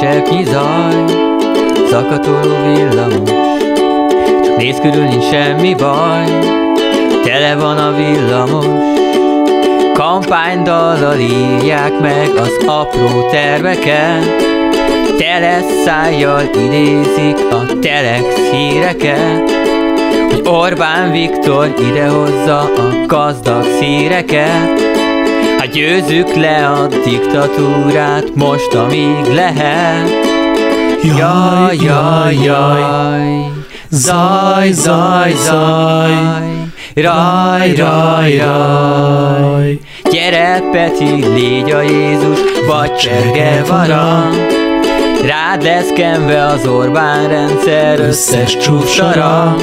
cseppnyi zaj, szakatoló villamos. Csak néz körül, nincs semmi baj, tele van a villamos. Kampánydallal írják meg az apró terveket, Tele szájjal idézik a telex híreket, hogy Orbán Viktor idehozza a gazdag szíreket. Győzzük le a diktatúrát most, amíg lehet. Jaj, jaj, jaj, zaj, zaj, zaj, raj, raj, raj. Gyere, Peti, légy a Jézus, vagy Cserge Vara. Rád lesz az Orbán rendszer összes csúfsara.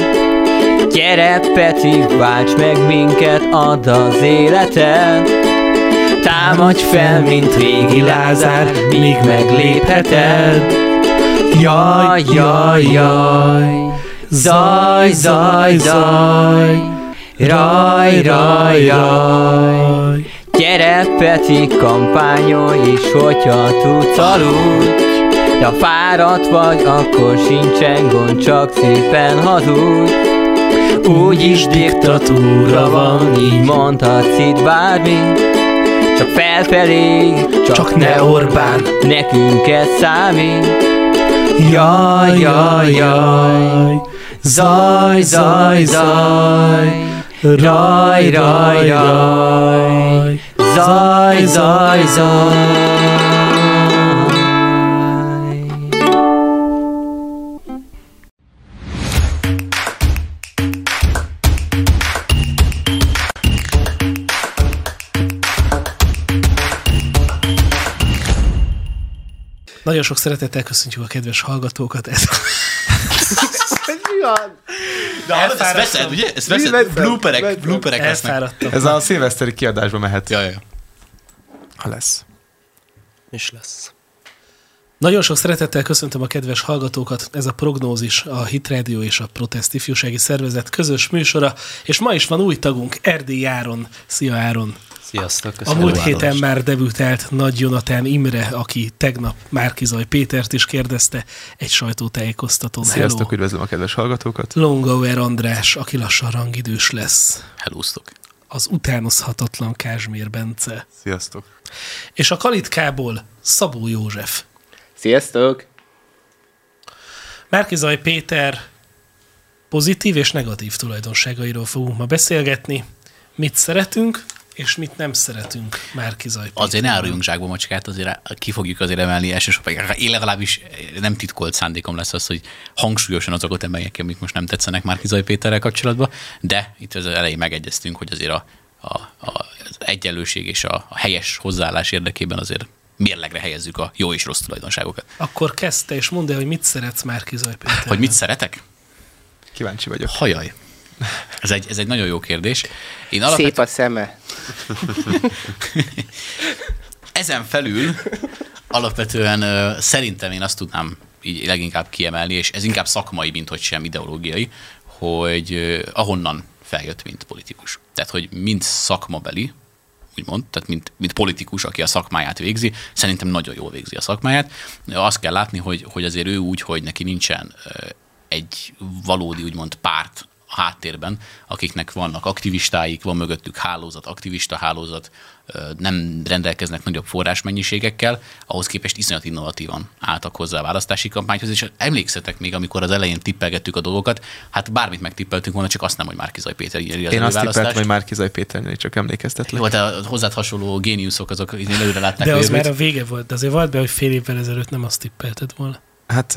Gyere, Peti, válts meg minket, add az életed. Támadj fel, mint régi Lázár, míg meglépheted. Jaj, jaj, jaj, zaj, zaj, zaj, raj, raj, raj. Gyere, Peti, kampányolj is, hogyha tudsz aludj. De ha fáradt vagy, akkor sincsen gond, csak szépen hazudj. Úgyis diktatúra van, így mondhatsz itt bármi. Csak felfelé, csak, Csak ne Orbán. nekünk ez számít. Jaj, jaj, jaj, zaj, zaj, zaj, raj, raj, raj, zaj, zaj, zaj. Nagyon sok szeretettel köszöntjük a kedves hallgatókat. Ez De hallod, ezt veszed, ugye? Ezt veszed? Blooperek, blooperek lesznek. elfáradtam. Ez a szilveszteri kiadásba mehet, Ja, ja. ha lesz. is lesz. Nagyon sok szeretettel köszöntöm a kedves hallgatókat. Ez a Prognózis, a Hit Radio és a Protest Ifjúsági Szervezet közös műsora, és ma is van új tagunk, Erdély Áron. Szia Áron! Sziasztok, A múlt héten már debütált Nagy Jonatán Imre, aki tegnap Márkizaj Pétert is kérdezte egy sajtótájékoztatón. Sziasztok, Hello. üdvözlöm a kedves hallgatókat. Longauer András, aki lassan rangidős lesz. Helúztok. Az utánozhatatlan Kázsmér Bence. Sziasztok. És a Kalitkából Szabó József. Sziasztok! Márkizaj Péter pozitív és negatív tulajdonságairól fogunk ma beszélgetni. Mit szeretünk, és mit nem szeretünk Márkizaj Péter. Azért ne áruljunk zsákba macskát, azért ki fogjuk azért emelni elsősorban. Én legalábbis nem titkolt szándékom lesz az, hogy hangsúlyosan azokat emeljek ki, amik most nem tetszenek már Kizaj Péterrel kapcsolatban, de itt az elején megegyeztünk, hogy azért a, a, a, az egyenlőség és a, a helyes hozzáállás érdekében azért mérlegre helyezzük a jó és rossz tulajdonságokat. Akkor kezdte, és mondd el, hogy mit szeretsz Márkizaj Péter. Hogy mit szeretek? Kíváncsi vagyok. Hajaj. Ez egy, ez egy nagyon jó kérdés. Én Szép a szeme. Ezen felül alapvetően szerintem én azt tudnám így leginkább kiemelni, és ez inkább szakmai, mint hogy sem ideológiai, hogy ahonnan feljött, mint politikus. Tehát, hogy mind szakmabeli, úgymond, tehát mint, mint politikus, aki a szakmáját végzi, szerintem nagyon jól végzi a szakmáját. Azt kell látni, hogy, hogy azért ő úgy, hogy neki nincsen egy valódi, úgymond párt a háttérben, akiknek vannak aktivistáik, van mögöttük hálózat, aktivista hálózat, nem rendelkeznek nagyobb forrásmennyiségekkel, ahhoz képest iszonyat innovatívan álltak hozzá a választási kampányhoz, és emlékszetek még, amikor az elején tippelgettük a dolgokat, hát bármit megtippeltünk volna, csak azt nem, hogy Márkizaj Péter nyeri az Én azt tippeltem, hogy már Kizaj Péternél, csak emlékeztetlek. Jó, hát a hozzád hasonló géniuszok azok így előre látták De az jövőt. már a vége volt, de azért volt be, hogy fél évvel ezelőtt nem azt tippelted volna. Hát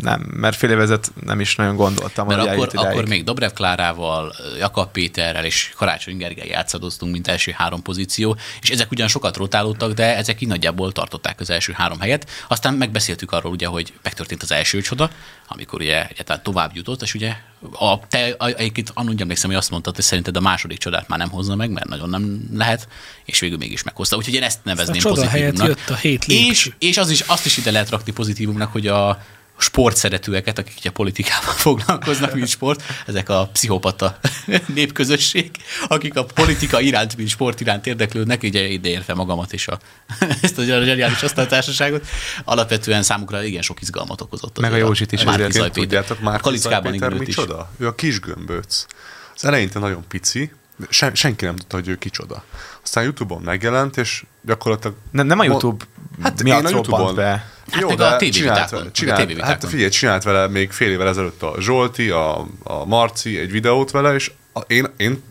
nem, mert fél évezet nem is nagyon gondoltam, Mert hogy akkor, akkor még Dobrev Klárával, Jakab Péterrel és Karácsony Gergely játszadoztunk, mint első három pozíció, és ezek ugyan sokat rotálódtak, de ezek így nagyjából tartották az első három helyet. Aztán megbeszéltük arról, ugye, hogy megtörtént az első csoda, amikor ugye egyáltalán tovább jutott, és ugye a, te a- egyébként annak emlékszem, hogy azt mondtad, hogy szerinted a második csodát már nem hozna meg, mert nagyon nem lehet, és végül mégis meghozta. Úgyhogy én ezt nevezném helyett pozitívumnak. jött a hét és, és az is, azt is ide lehet rakni pozitívumnak, hogy a sportszeretőeket, akik ugye politikával foglalkoznak, mint sport, ezek a pszichopata népközösség, akik a politika iránt, mint sport iránt érdeklődnek, ugye ideértve magamat és a, ezt a zseniális asztaltársaságot, alapvetően számukra igen sok izgalmat okozott. Meg a Józsit is Péter. Tudjátok már, Kalickában Péter indult is. micsoda? Ő a kis gömböc. Az eleinte nagyon pici, de sen, senki nem tudta, hogy ő kicsoda. Aztán Youtube-on megjelent, és gyakorlatilag... Nem, nem a YouTube Hát miatt én a YouTube-on- be. Hát meg a tévévitákon, meg a csinált, tévévitákon. hát figyelj, csinált vele még fél évvel ezelőtt a Zsolti, a, a Marci egy videót vele, és a, én, én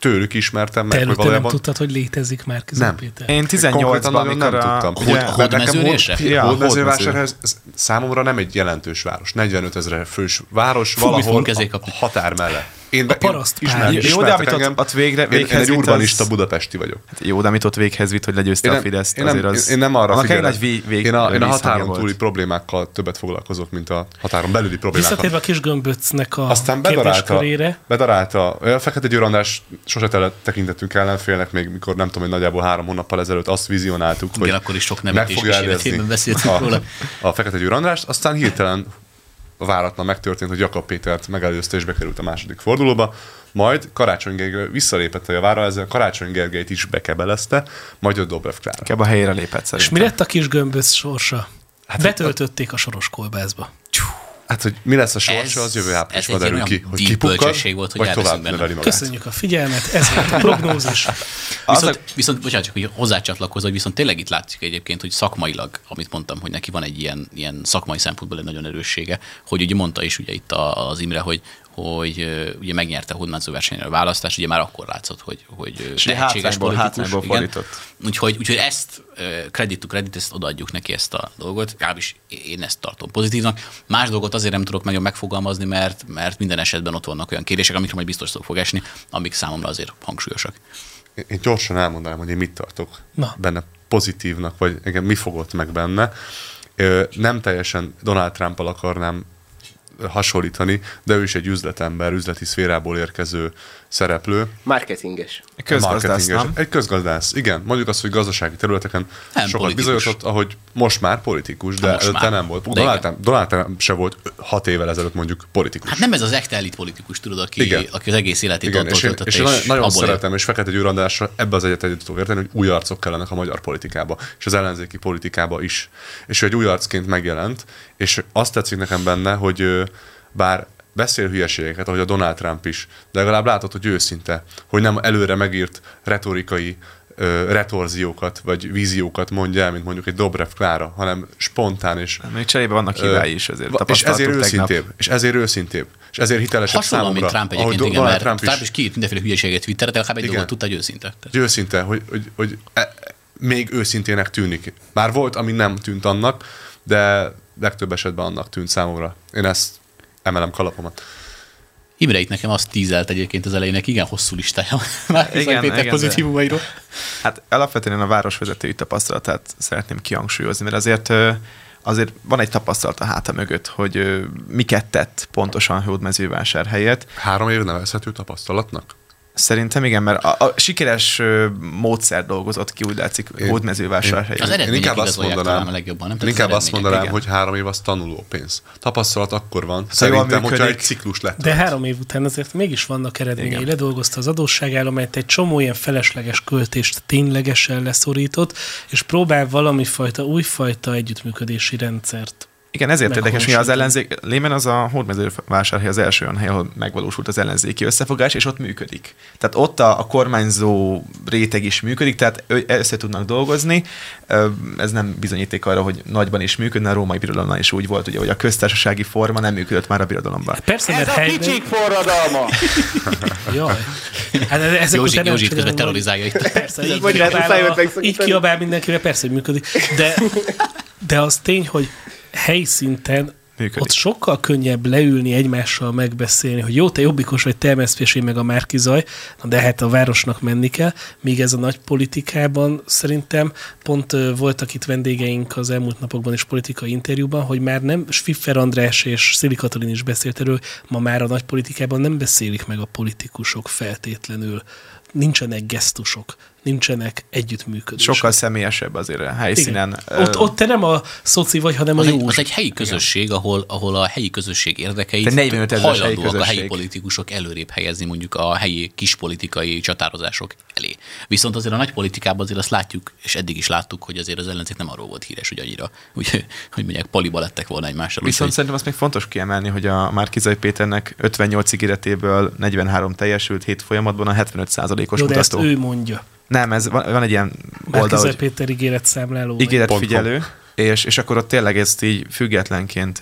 tőlük ismertem Te meg, hogy előtte nem valójában... tudtad, hogy létezik már Nem. Péter? Én Konkrétan 18-ban, nagyon nem amikor a... tudtam. Hod- Hódmezőrésre? Ja, Hód- Hódmezővásárhely, Hódmező. ez számomra nem egy jelentős város. 45 ezer fős város, Fú, valahol a határ mellett. Én, A paraszt én. Jó, de amit engem. ott végre- Én- Én, véghez egy urbanista az- budapesti vagyok. Hát jó, de amit ott véghez vitt, hogy legyőzte Én a nem, Fideszt, én nem, azért az... én nem arra figyelek. nagy vég, vég, én, a, én a határon volt. túli problémákkal többet foglalkozok, mint a határon belüli problémákkal. Visszatérve a kis gömböcnek a Aztán bedarálta, bedarálta. A Fekete Győr András sose tele tekintettünk ellenfélnek, még mikor nem tudom, hogy nagyjából három hónappal ezelőtt azt vizionáltuk, hogy Igen, akkor is sok meg nevetés fogja a, róla. a Fekete Győr Andrást, aztán hirtelen váratlan megtörtént, hogy Jakab Pétert megelőzte és bekerült a második fordulóba, majd Karácsony Gergely visszalépett a javára, ezzel Karácsony Gergelyt is bekebelezte, majd jött Dobrev Klára. Inkább a helyére lépett és szerintem. mi lett a kis gömböc sorsa? Hát Betöltötték a soros kolbászba. Hát, hogy mi lesz a sorsa, az jövő áprilisban derül ki, hogy bölcsesség volt, hogy vagy tovább benne. növeli magát. Köszönjük a figyelmet, ez volt a prognózis. Viszont, viszont bocsánat, csak hogy hozzácsatlakozva, hogy viszont tényleg itt látszik egyébként, hogy szakmailag, amit mondtam, hogy neki van egy ilyen, ilyen szakmai szempontból egy nagyon erőssége, hogy ugye mondta is ugye itt a- az Imre, hogy hogy ugye megnyerte a Hódmező versenyen a választást, ugye már akkor látszott, hogy, hogy És tehetséges politikus. igen. fordított. Úgyhogy, úgyhogy ezt credit to credit, ezt odaadjuk neki ezt a dolgot, legalábbis én ezt tartom pozitívnak. Más dolgot azért nem tudok nagyon megfogalmazni, mert, mert minden esetben ott vannak olyan kérdések, amikre majd biztos szó fog esni, amik számomra azért hangsúlyosak. Én- gyorsan elmondanám, hogy én mit tartok Na. benne pozitívnak, vagy engem mi fogott meg benne. Nem teljesen Donald trump akarnám hasonlítani, de ő is egy üzletember, üzleti szférából érkező szereplő. Marketinges. Közgazdász, Marketinges. nem? Egy közgazdász, igen. Mondjuk azt, hogy gazdasági területeken Nem sokat politikus. bizonyosodott, ahogy most már politikus, de most előtte már. nem volt. De Donald igen. Trump, Donald Trump se volt hat évvel ezelőtt mondjuk politikus. Hát nem ez az ekte elit politikus, tudod, aki, Igen. aki az egész életét Igen, és én, töltötte, és én nagyon, él. szeretem, és Fekete Győr Andrásra ebbe az egyet együtt tudok érteni, hogy új arcok kellenek a magyar politikába, és az ellenzéki politikába is. És ő egy új arcként megjelent, és azt tetszik nekem benne, hogy bár beszél hülyeségeket, ahogy a Donald Trump is, de legalább látod, hogy őszinte, hogy nem előre megírt retorikai ö, retorziókat, vagy víziókat mondja el, mint mondjuk egy Dobrev Klára, hanem spontán és Még cserébe vannak hibái is azért. És ezért tegnap. őszintébb, és ezért őszintébb, és ezért hitelesebb Hasonlóan, számomra. mint Trump ahogy egyébként, igen, Donald mert Trump Trump is kiírt mindenféle hülyeséget Twitterre, de legalább egy Igen. dolgot tudta, hogy őszinte. Tehát hogy őszinte, hogy, hogy, hogy e, még őszintének tűnik. Már volt, ami nem tűnt annak, de legtöbb esetben annak tűnt számomra. Én ezt emelem kalapomat. Imre itt nekem azt tízelt egyébként az elejének, igen hosszú listája. Már Igen, Péter igen, pozitívumairól. Hát alapvetően a városvezetői tapasztalatát szeretném kihangsúlyozni, mert azért azért van egy tapasztalat a háta mögött, hogy miket tett pontosan Hódmezővásárhelyet. Három év nevezhető tapasztalatnak? Szerintem igen, mert a, a sikeres módszer dolgozott ki, úgy látszik, Hódmezővásárhelyen. Az Én inkább azt mondanám, a legjobban, nem? inkább azt mondanám, igen. hogy három év az tanuló pénz. Tapasztalat akkor van. jól Szerintem, hogyha egy ciklus lett. De három év után azért mégis vannak eredményei. Igen. Ledolgozta az adósságállományt, egy csomó ilyen felesleges költést ténylegesen leszorított, és próbál valami fajta újfajta együttműködési rendszert. Igen, ezért Meg érdekes, hogy az ellenzék, Lémen az a Hódmezővásárhely az első olyan hely, ahol megvalósult az ellenzéki összefogás, és ott működik. Tehát ott a, a kormányzó réteg is működik, tehát össze tudnak dolgozni. Ez nem bizonyíték arra, hogy nagyban is működne, a római birodalomnál is úgy volt, ugye, hogy a köztársasági forma nem működött már a birodalomban. Persze, mert helyben... forradalma! Jaj. Hát ezek Józsi, Józsi közben hogy- terrorizálja itt. Persze, így, lehet, kiabál, a, így kiabál mindenkivel, persze, hogy működik. De, de az tény, hogy helyszinten Működik. ott sokkal könnyebb leülni egymással megbeszélni, hogy jó, te jobbikos vagy, te MSZP-s, én meg a Márkizaj, de hát a városnak menni kell, míg ez a nagy politikában szerintem pont voltak itt vendégeink az elmúlt napokban is politikai interjúban, hogy már nem, Sviffer András és Szili Katalin is beszélt erről, ma már a nagy politikában nem beszélik meg a politikusok feltétlenül. Nincsenek gesztusok, nincsenek együttműködések. Sokkal személyesebb azért a helyszínen. Igen. Ott, ott te nem a szoci vagy, hanem a Az egy, jó. az egy helyi közösség, ahol, ahol a helyi közösség érdekeit De 45 ezeres helyi hajlandóak a helyi közösség. politikusok előrébb helyezni mondjuk a helyi kispolitikai csatározások elé. Viszont azért a nagy politikában azért azt látjuk, és eddig is láttuk, hogy azért az ellenzék nem arról volt híres, hogy annyira, hogy, hogy mondják, paliba lettek volna egymással. Viszont Úgyhogy- szerintem azt még fontos kiemelni, hogy a Márkizai Péternek 58 ígéretéből 43 teljesült, 7 folyamatban a 75%-os Jó, de ezt mutató. ő mondja. Nem, ez van, van egy ilyen oldal, Márkizaj hogy Péter ígéretszámláló. ígéretfigyelő, és, és akkor ott tényleg ezt így függetlenként...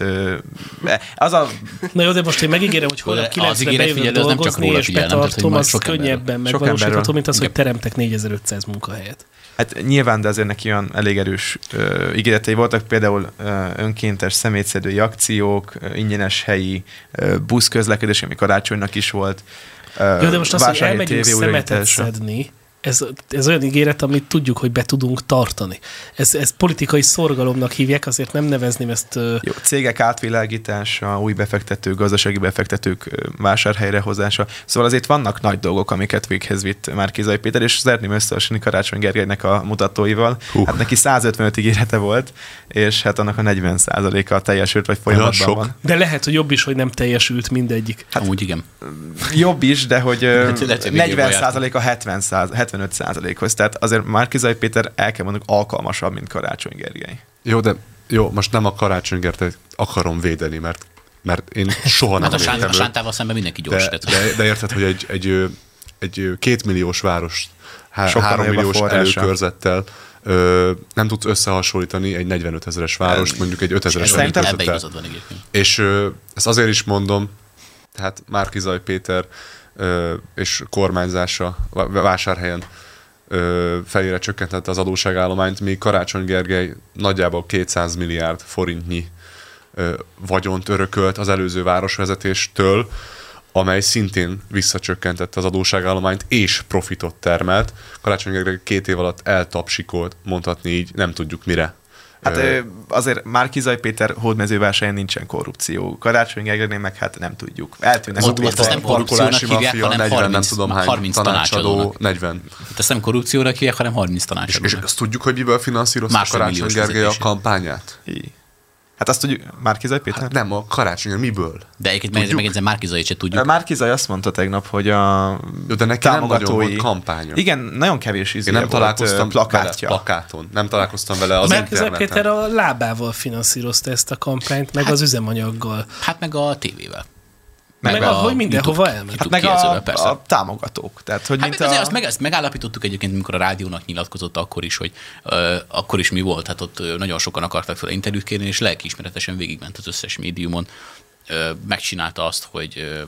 Az a Na jó, de most én megígérem, hogy holnap Az 9 bejövök nem dolgozni, és figyel, nem? Betartom, majd az könnyebben megvalósítható, mint az, hogy teremtek 4500 munkahelyet. Hát nyilván, de azért neki olyan elég erős ö, ígéretei voltak, például ö, önkéntes szemétszedői akciók, ö, ingyenes helyi ö, buszközlekedés, ami karácsonynak is volt. Ö, Jó, de most az, hogy elmegyünk tévé szemetet szedni, ez, ez olyan ígéret, amit tudjuk, hogy be tudunk tartani. Ez, ez politikai szorgalomnak hívják, azért nem nevezném ezt... Jó, cégek átvilágítása, új befektetők, gazdasági befektetők vásárhelyre hozása. Szóval azért vannak nagy dolgok, amiket véghez vitt már Kizai Péter, és zerném összehasonlítani Karácsony Gergelynek a mutatóival. Hú. Hát neki 155 ígérete volt, és hát annak a 40 a teljesült, vagy folyamatban no, van. De lehet, hogy jobb is, hogy nem teljesült mindegyik. Hát, Úgy igen. Jobb is, de hogy, hát, hogy 40 a 70 75%-hoz. Tehát azért Márkizai Péter el kell mondjuk alkalmasabb, mint Karácsony Gergely. Jó, de jó, most nem a Karácsony Gergelyt akarom védeni, mert mert én soha nem hát a, a Sántával szemben mindenki gyors. De, de, de érted, hogy egy, egy, egy kétmilliós város, há, hárommilliós előkörzettel ö, nem tudsz összehasonlítani egy 45 ezeres várost, mondjuk egy 5 ezeres előkörzettel. És ö, ezt azért is mondom, tehát Márkizaj Péter és kormányzása vá- vásárhelyen felére csökkentette az adóságállományt, míg Karácsony Gergely nagyjából 200 milliárd forintnyi vagyont örökölt az előző városvezetéstől, amely szintén visszacsökkentette az adóságállományt és profitot termelt. Karácsony Gergely két év alatt eltapsikolt, mondhatni így, nem tudjuk mire. Hát Ö, azért Márkizaj Péter hódmezővásárhelyen nincsen korrupció. Karácsony Gergelynél meg hát nem tudjuk. Eltűnnek Ott- ott azt nem korrupciónak hívják, hanem 40, 30, nem tudom hány 30 tanácsadó, tanácsadónak. 40. Itt ezt nem korrupciónak hívják, hanem 30 És, tanácsadónak. és azt tudjuk, hogy miből finanszírozta Karácsony Gergely a kampányát? Í. Hát azt tudjuk, Márkizaj Péter? Hát nem, a Karácsony, miből? De egyébként Tudjuk. megjegyzem, Márkizait se tudjuk. Márkizaj azt mondta tegnap, hogy a Jó, de neki nem nagyon támogatói... kampánya. Igen, nagyon kevés izé Én nem volt, találkoztam plakátja. vele plakáton. Nem találkoztam vele az Márkizaj interneten. Péter a lábával finanszírozta ezt a kampányt, meg az üzemanyaggal. Hát meg a tévével. Meg ahogy mindenhova YouTube- elment. Hát meg a, persze. a támogatók. Tehát, hogy Hát mint meg azért a... azt, meg, azt megállapítottuk egyébként, amikor a rádiónak nyilatkozott akkor is, hogy uh, akkor is mi volt. Hát ott ö, nagyon sokan akartak fel interjút kérni, és lelkiismeretesen végigment az összes médiumon. Uh, megcsinálta azt, hogy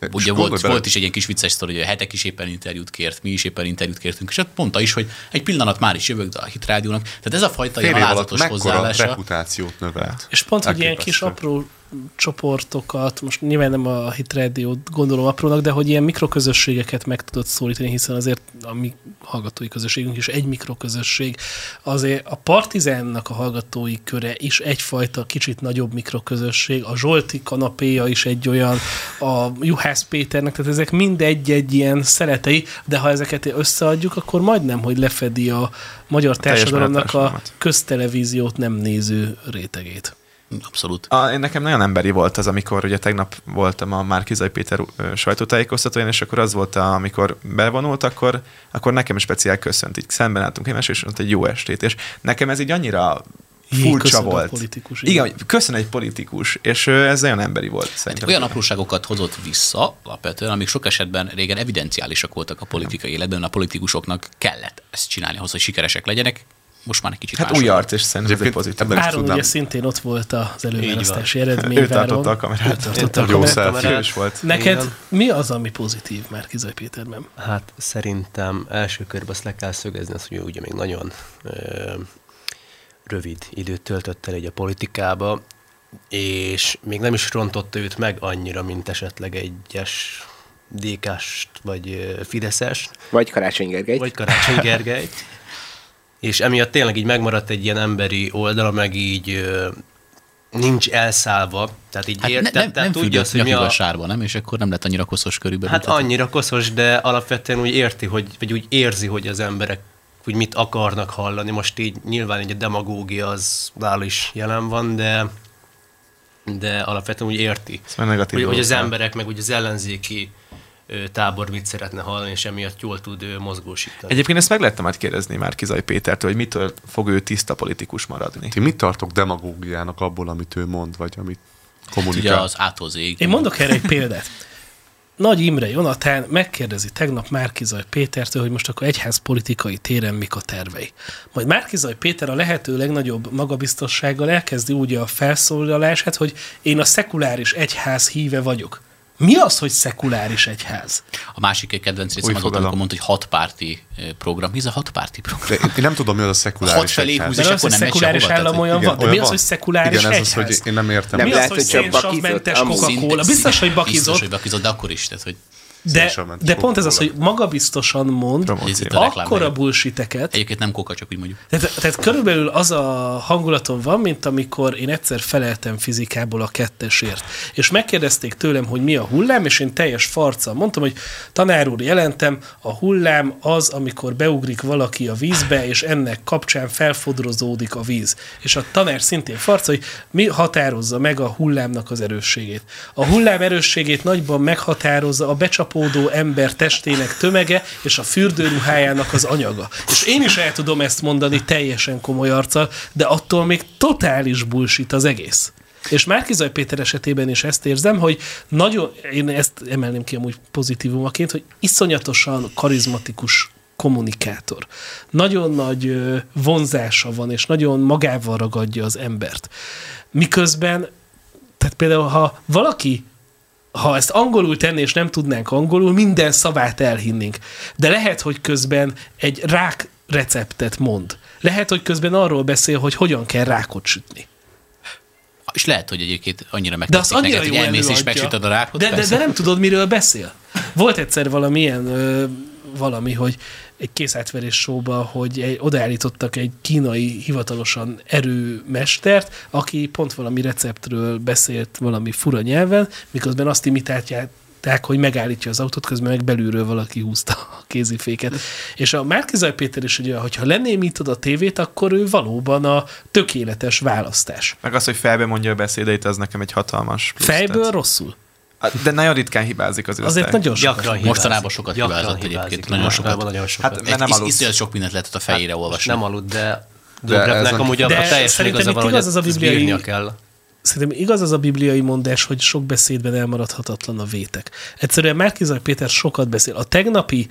És Ugye volt, bele- volt is egy ilyen kis vicces sztori, hogy a hetek is éppen interjút kért, mi is éppen interjút kértünk, és ott mondta is, hogy egy pillanat már is jövök, de a hitrádiónak. Tehát ez a fajta Fél ilyen mekkora hozzáállása. reputációt növelt. És pont, hogy ilyen kis apró csoportokat, most nyilván nem a Hit Radio-t gondolom aprónak, de hogy ilyen mikroközösségeket meg tudott szólítani, hiszen azért a mi hallgatói közösségünk is egy mikroközösség. Azért a Partizánnak a hallgatói köre is egyfajta kicsit nagyobb mikroközösség, a Zsolti kanapéja is egy olyan, a Juhász Péternek, tehát ezek mind egy-egy ilyen szeretei, de ha ezeket összeadjuk, akkor majdnem, hogy lefedi a magyar társadalomnak a köztelevíziót nem néző rétegét. Abszolút. A, én nekem nagyon emberi volt az, amikor ugye tegnap voltam a Márkizai Péter sajtótájékoztatóján, és akkor az volt, a, amikor bevonult, akkor, akkor nekem speciál köszönt. Így szemben álltunk egymás, és mondta egy jó estét. És nekem ez így annyira Jé, furcsa volt. politikus, igen, igen. köszön egy politikus, és ez nagyon emberi volt szerintem. Olyan apróságokat hozott vissza, alapvetően, amik sok esetben régen evidenciálisak voltak a politikai életben, a politikusoknak kellett ezt csinálni ahhoz, hogy sikeresek legyenek. Most már egy kicsit Hát új arc, és szerintem ez egy pozitív. Áron tudnám. ugye szintén ott volt az előválasztási Ő eredményváron. tartotta a kamerát. Ő tartotta a Jó kamerát. Ő volt. Neked Igen. mi az, ami pozitív már Kizaj Péterben? Hát szerintem első körben azt le kell szögezni, azt, hogy ő ugye még nagyon ö, rövid időt töltött el egy a politikába, és még nem is rontotta őt meg annyira, mint esetleg egyes DK-st, vagy ö, Fideszest, Vagy Karácsony Gergely. vagy Karácsony Gergely. És emiatt tényleg így megmaradt egy ilyen emberi oldala, meg így nincs elszállva, tehát így Hát ért, ne, nem, tehát nem tudja, függött hogy mi a... a sárba, nem? És akkor nem lett annyira koszos körülbelül. Hát annyira koszos, de alapvetően úgy érti, hogy, vagy úgy érzi, hogy az emberek hogy mit akarnak hallani. Most így nyilván egy a demagógia az nála is jelen van, de de alapvetően úgy érti, hogy, hogy az emberek, meg úgy az ellenzéki tábor mit szeretne hallani, és emiatt jól tud mozgósítani. Egyébként ezt meg lehetne majd kérdezni már Kizaj Pétertől, hogy mitől fog ő tiszta politikus maradni. Ti mit tartok demagógiának abból, amit ő mond, vagy amit ugye kommunikál? az átozéig. Én mondok erre egy példát. Nagy Imre Jonatán megkérdezi tegnap Márkizaj Pétertől, hogy most akkor egyház politikai téren mik a tervei. Majd Márkizaj Péter a lehető legnagyobb magabiztossággal elkezdi úgy a felszólalását, hogy én a szekuláris egyház híve vagyok. Mi az, hogy szekuláris egyház? A másik egy kedvenc részem az, volt, fogalom. amikor mondta, hogy hatpárti program. Mi ez a hatpárti program? De én- nem tudom, mi az a szekuláris Hat felé egyház. húz, és az, akkor nem szekuláris sehova, állam olyan Igen, van, de mi az, hogy szekuláris Igen, ez az, egyház? hogy én nem értem. Nem Mi lehet, az, hogy szénsavmentes. Coca-Cola? Biztos, hogy bakizott. Biztos, hogy bakizott, de akkor is. Tehát, hogy De, de pont ez az, hogy magabiztosan mond, itt a bullshiteket, Egyébként nem koka, csak úgy mondjuk. Tehát, tehát körülbelül az a hangulatom van, mint amikor én egyszer feleltem fizikából a kettesért. És megkérdezték tőlem, hogy mi a hullám, és én teljes farccal mondtam, hogy tanár úr, jelentem, a hullám az, amikor beugrik valaki a vízbe, és ennek kapcsán felfodrozódik a víz. És a tanár szintén farca, hogy mi határozza meg a hullámnak az erősségét. A hullám erősségét nagyban meghatározza a becsapódó ember testének tömege és a fürdőruhájának az anyaga. És én is el tudom ezt mondani teljesen komoly arccal, de attól még totális bullshit az egész. És Márkizaj Péter esetében is ezt érzem, hogy nagyon, én ezt emelném ki amúgy pozitívumaként, hogy iszonyatosan karizmatikus kommunikátor. Nagyon nagy vonzása van, és nagyon magával ragadja az embert. Miközben, tehát például, ha valaki ha ezt angolul tenné, és nem tudnánk angolul, minden szavát elhinnénk. De lehet, hogy közben egy rák receptet mond. Lehet, hogy közben arról beszél, hogy hogyan kell rákot sütni. És lehet, hogy egyébként annyira De azt megtetszik annyira neked, jó hogy elmész és megsütöd a rákot. De, de, persze. de nem tudod, miről beszél. Volt egyszer valamilyen ö, valami, hogy egy készátverés showba, hogy egy, odaállítottak egy kínai hivatalosan erőmestert, aki pont valami receptről beszélt valami fura nyelven, miközben azt imitálják, hogy megállítja az autót, közben meg belülről valaki húzta a kéziféket. És a Márkizaj Péter is, hogy hogyha lenémítod a tévét, akkor ő valóban a tökéletes választás. Meg az, hogy felbe mondja a beszédeit, az nekem egy hatalmas plusz. Fejből Tehát- rosszul. Hát, De nagyon ritkán hibázik azért. Azért nagyon sokat. Gyakran hibázik. Mostanában sokat Gyakran hibázott hibázik. egyébként, nagyon sokat. Nagyon sokat. Hát, Hát, mert nem Egy aludsz. iszonyat sok mindent lehetett a fejére olvasni. nem aludt, de a- amúgy De abban teljesen szerintem igaza van, hogy igaz az a ezt bibliai- kell. Szerintem igaz az a bibliai mondás, hogy sok beszédben elmaradhatatlan a vétek. Egyszerűen Márkizaj Péter sokat beszél. A tegnapi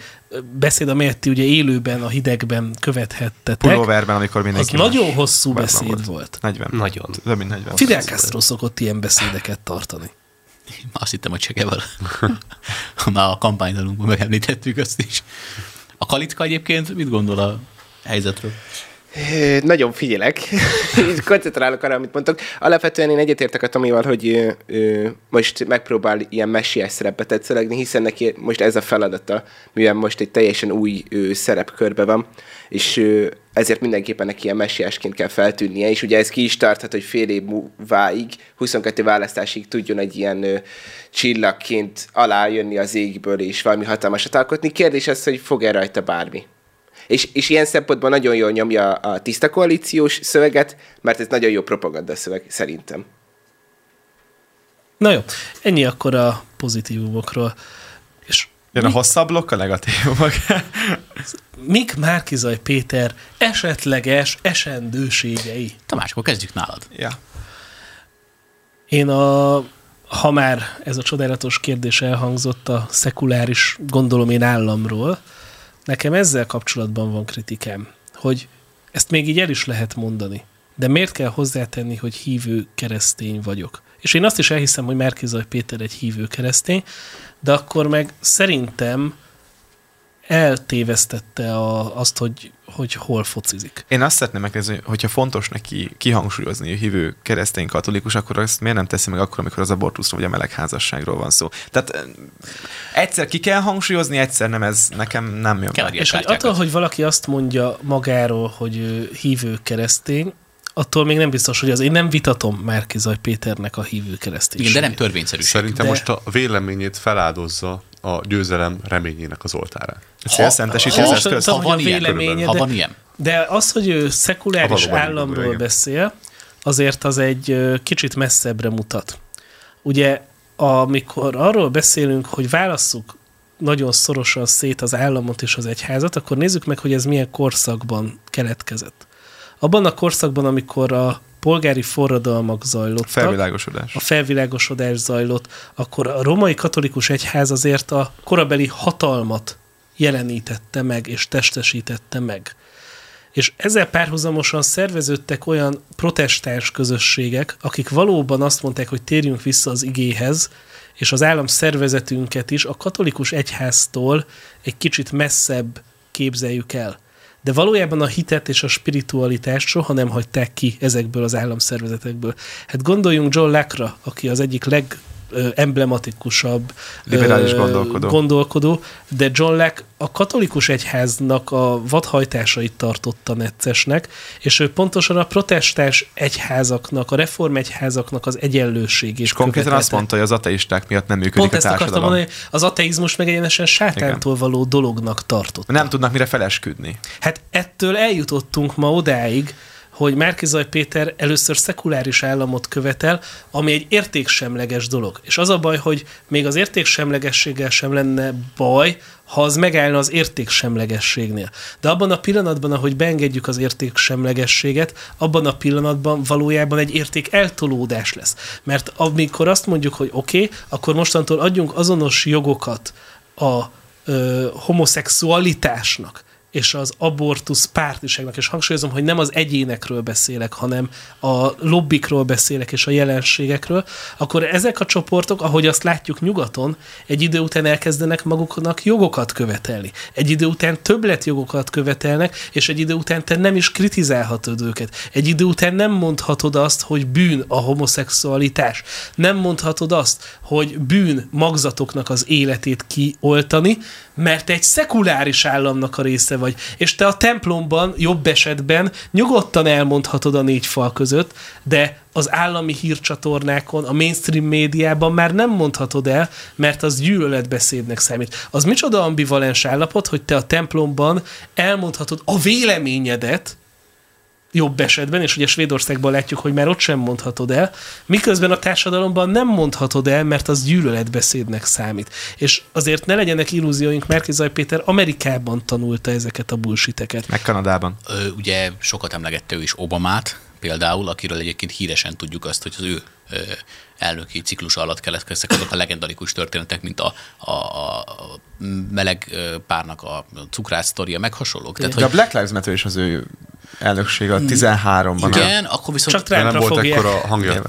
beszéd, amelyet ti ugye élőben, a hidegben követhettetek, Pulóverben, amikor az mindenki nagyon más hosszú beszéd volt. 40. Nagyon. Több mint 40. Fidel Castro szokott ilyen beszédeket tartani. Azt hittem, hogy ebből. Már a kampánydalunkban megemlítettük azt is. A Kalitka egyébként mit gondol a helyzetről? Nagyon figyelek, és koncentrálok arra, amit mondtok. Alapvetően én egyetértek a Tomival, hogy ö, ö, most megpróbál ilyen messiás szerepet tetszőlegni, hiszen neki most ez a feladata, mivel most egy teljesen új ö, szerepkörbe van, és ö, ezért mindenképpen neki ilyen messiásként kell feltűnnie, és ugye ez ki is tarthat, hogy fél év múlváig, 22 választásig tudjon egy ilyen ö, csillagként alájönni az égből, és valami hatalmasat alkotni. Kérdés az, hogy fog-e rajta bármi. És, és ilyen szempontból nagyon jól nyomja a tiszta koalíciós szöveget, mert ez nagyon jó propaganda szöveg, szerintem. Na jó, ennyi akkor a pozitívumokról. És Jön a hosszabb blokk, a negatívumok. mik Márkizaj Péter esetleges esendőségei? Tamás, akkor kezdjük nálad. ja. Én a, ha már ez a csodálatos kérdés elhangzott a szekuláris, gondolom én államról, nekem ezzel kapcsolatban van kritikám, hogy ezt még így el is lehet mondani. De miért kell hozzátenni, hogy hívő keresztény vagyok? És én azt is elhiszem, hogy Márkizaj Péter egy hívő keresztény, de akkor meg szerintem eltévesztette a, azt, hogy, hogy hol focizik. Én azt szeretném megkérdezni, hogyha fontos neki kihangsúlyozni, hogy hívő keresztény katolikus, akkor ezt miért nem teszi meg akkor, amikor az abortuszról vagy a melegházasságról van szó? Tehát eh, egyszer ki kell hangsúlyozni, egyszer nem, ez nekem nem jön Kell a És hogy attól, hogy valaki azt mondja magáról, hogy hívő keresztény, attól még nem biztos, hogy az. Én nem vitatom Márkizaj Péternek a hívő kereszténységét. Igen, de nem törvényszerűség. Szerintem De- most a véleményét feláldozza a győzelem reményének az oltárán. Ez elszentesíti ha- az eszközt. ha- Ha van ilyen, véleménye, ha de- van ilyen. De az, hogy ő szekuláris államról igen. beszél, azért az egy kicsit messzebbre mutat. Ugye, amikor arról beszélünk, hogy válasszuk nagyon szorosan szét az államot és az egyházat, akkor nézzük meg, hogy ez milyen korszakban keletkezett. Abban a korszakban, amikor a polgári forradalmak zajlottak, Felvilágosodás. a felvilágosodás zajlott, akkor a romai katolikus egyház azért a korabeli hatalmat jelenítette meg és testesítette meg. És ezzel párhuzamosan szerveződtek olyan protestáns közösségek, akik valóban azt mondták, hogy térjünk vissza az igéhez, és az állam szervezetünket is a katolikus egyháztól egy kicsit messzebb képzeljük el. De valójában a hitet és a spiritualitást soha nem hagyták ki ezekből az államszervezetekből. Hát gondoljunk John Locke-ra, aki az egyik leg emblematikusabb Liberális gondolkodó. gondolkodó, de John Locke a katolikus egyháznak a vadhajtásait tartotta neccesnek, és ő pontosan a protestáns egyházaknak, a reform egyházaknak az egyenlőségét És konkrétan azt követelte. mondta, hogy az ateisták miatt nem működik Pont a ezt akartam mondani, az ateizmus meg egyenesen sátántól való dolognak tartott. Nem tudnak mire felesküdni. Hát ettől eljutottunk ma odáig, hogy Márkizaj Péter először szekuláris államot követel, ami egy értéksemleges dolog. És az a baj, hogy még az értéksemlegességgel sem lenne baj, ha az megállna az értéksemlegességnél. De abban a pillanatban, ahogy beengedjük az értéksemlegességet, abban a pillanatban valójában egy érték eltolódás lesz. Mert amikor azt mondjuk, hogy oké, okay, akkor mostantól adjunk azonos jogokat a ö, homoszexualitásnak, és az abortusz pártiságnak, és hangsúlyozom, hogy nem az egyénekről beszélek, hanem a lobbikról beszélek, és a jelenségekről, akkor ezek a csoportok, ahogy azt látjuk nyugaton, egy idő után elkezdenek maguknak jogokat követelni. Egy idő után többletjogokat követelnek, és egy idő után te nem is kritizálhatod őket. Egy idő után nem mondhatod azt, hogy bűn a homoszexualitás. Nem mondhatod azt, hogy bűn magzatoknak az életét kioltani, mert te egy szekuláris államnak a része vagy. És te a templomban, jobb esetben nyugodtan elmondhatod a négy fal között, de az állami hírcsatornákon, a mainstream médiában már nem mondhatod el, mert az gyűlöletbeszédnek számít. Az micsoda ambivalens állapot, hogy te a templomban elmondhatod a véleményedet, jobb esetben, és ugye Svédországban látjuk, hogy már ott sem mondhatod el, miközben a társadalomban nem mondhatod el, mert az gyűlöletbeszédnek számít. És azért ne legyenek illúzióink, Márkizaj Péter Amerikában tanulta ezeket a bullshiteket. Meg Kanadában. Ö, ugye sokat emlegette ő is Obamát, például, akiről egyébként híresen tudjuk azt, hogy az ő elnöki ciklus alatt keletkeztek azok a legendarikus történetek, mint a, a, a a meleg párnak a cukrász sztoria, meg hasonlók. Tehát, De a hogy Black Lives Matter is az ő elnöksége a 13-ban. igen, akkor viszont Csak nem volt fogják. ekkora hangja.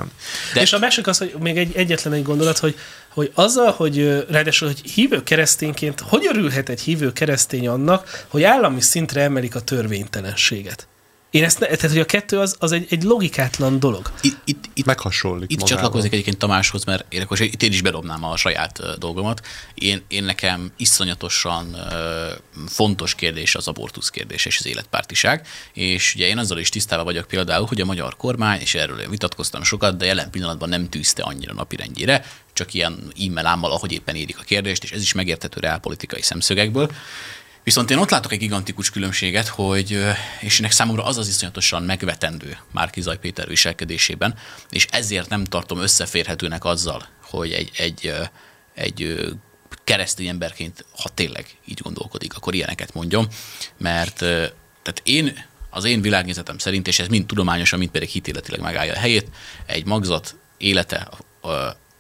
De-. És a másik az, hogy még egy, egyetlen egy gondolat, hogy, hogy azzal, hogy ráadásul, hogy hívő keresztényként, hogy örülhet egy hívő keresztény annak, hogy állami szintre emelik a törvénytelenséget? Én ezt, ne, tehát, hogy a kettő az, az egy, egy logikátlan dolog. itt, itt, itt Meghasonlik Itt magával. csatlakozik egyébként Tamáshoz, mert én, akkor itt én is bedobnám a saját dolgomat. Én, én nekem iszonyatosan fontos kérdés az abortusz kérdés és az életpártiság, és ugye én azzal is tisztában vagyok például, hogy a magyar kormány, és erről én vitatkoztam sokat, de jelen pillanatban nem tűzte annyira napirendjére, csak ilyen e-mail ámmal, ahogy éppen érik a kérdést, és ez is megérthető reálpolitikai szemszögekből. Viszont én ott látok egy gigantikus különbséget, hogy, és ennek számomra az az iszonyatosan megvetendő Márkizaj Péter viselkedésében, és ezért nem tartom összeférhetőnek azzal, hogy egy, egy, egy keresztény emberként, ha tényleg így gondolkodik, akkor ilyeneket mondjon, mert tehát én, az én világnézetem szerint, és ez mind tudományosan, mind pedig hitéletileg megállja a helyét, egy magzat élete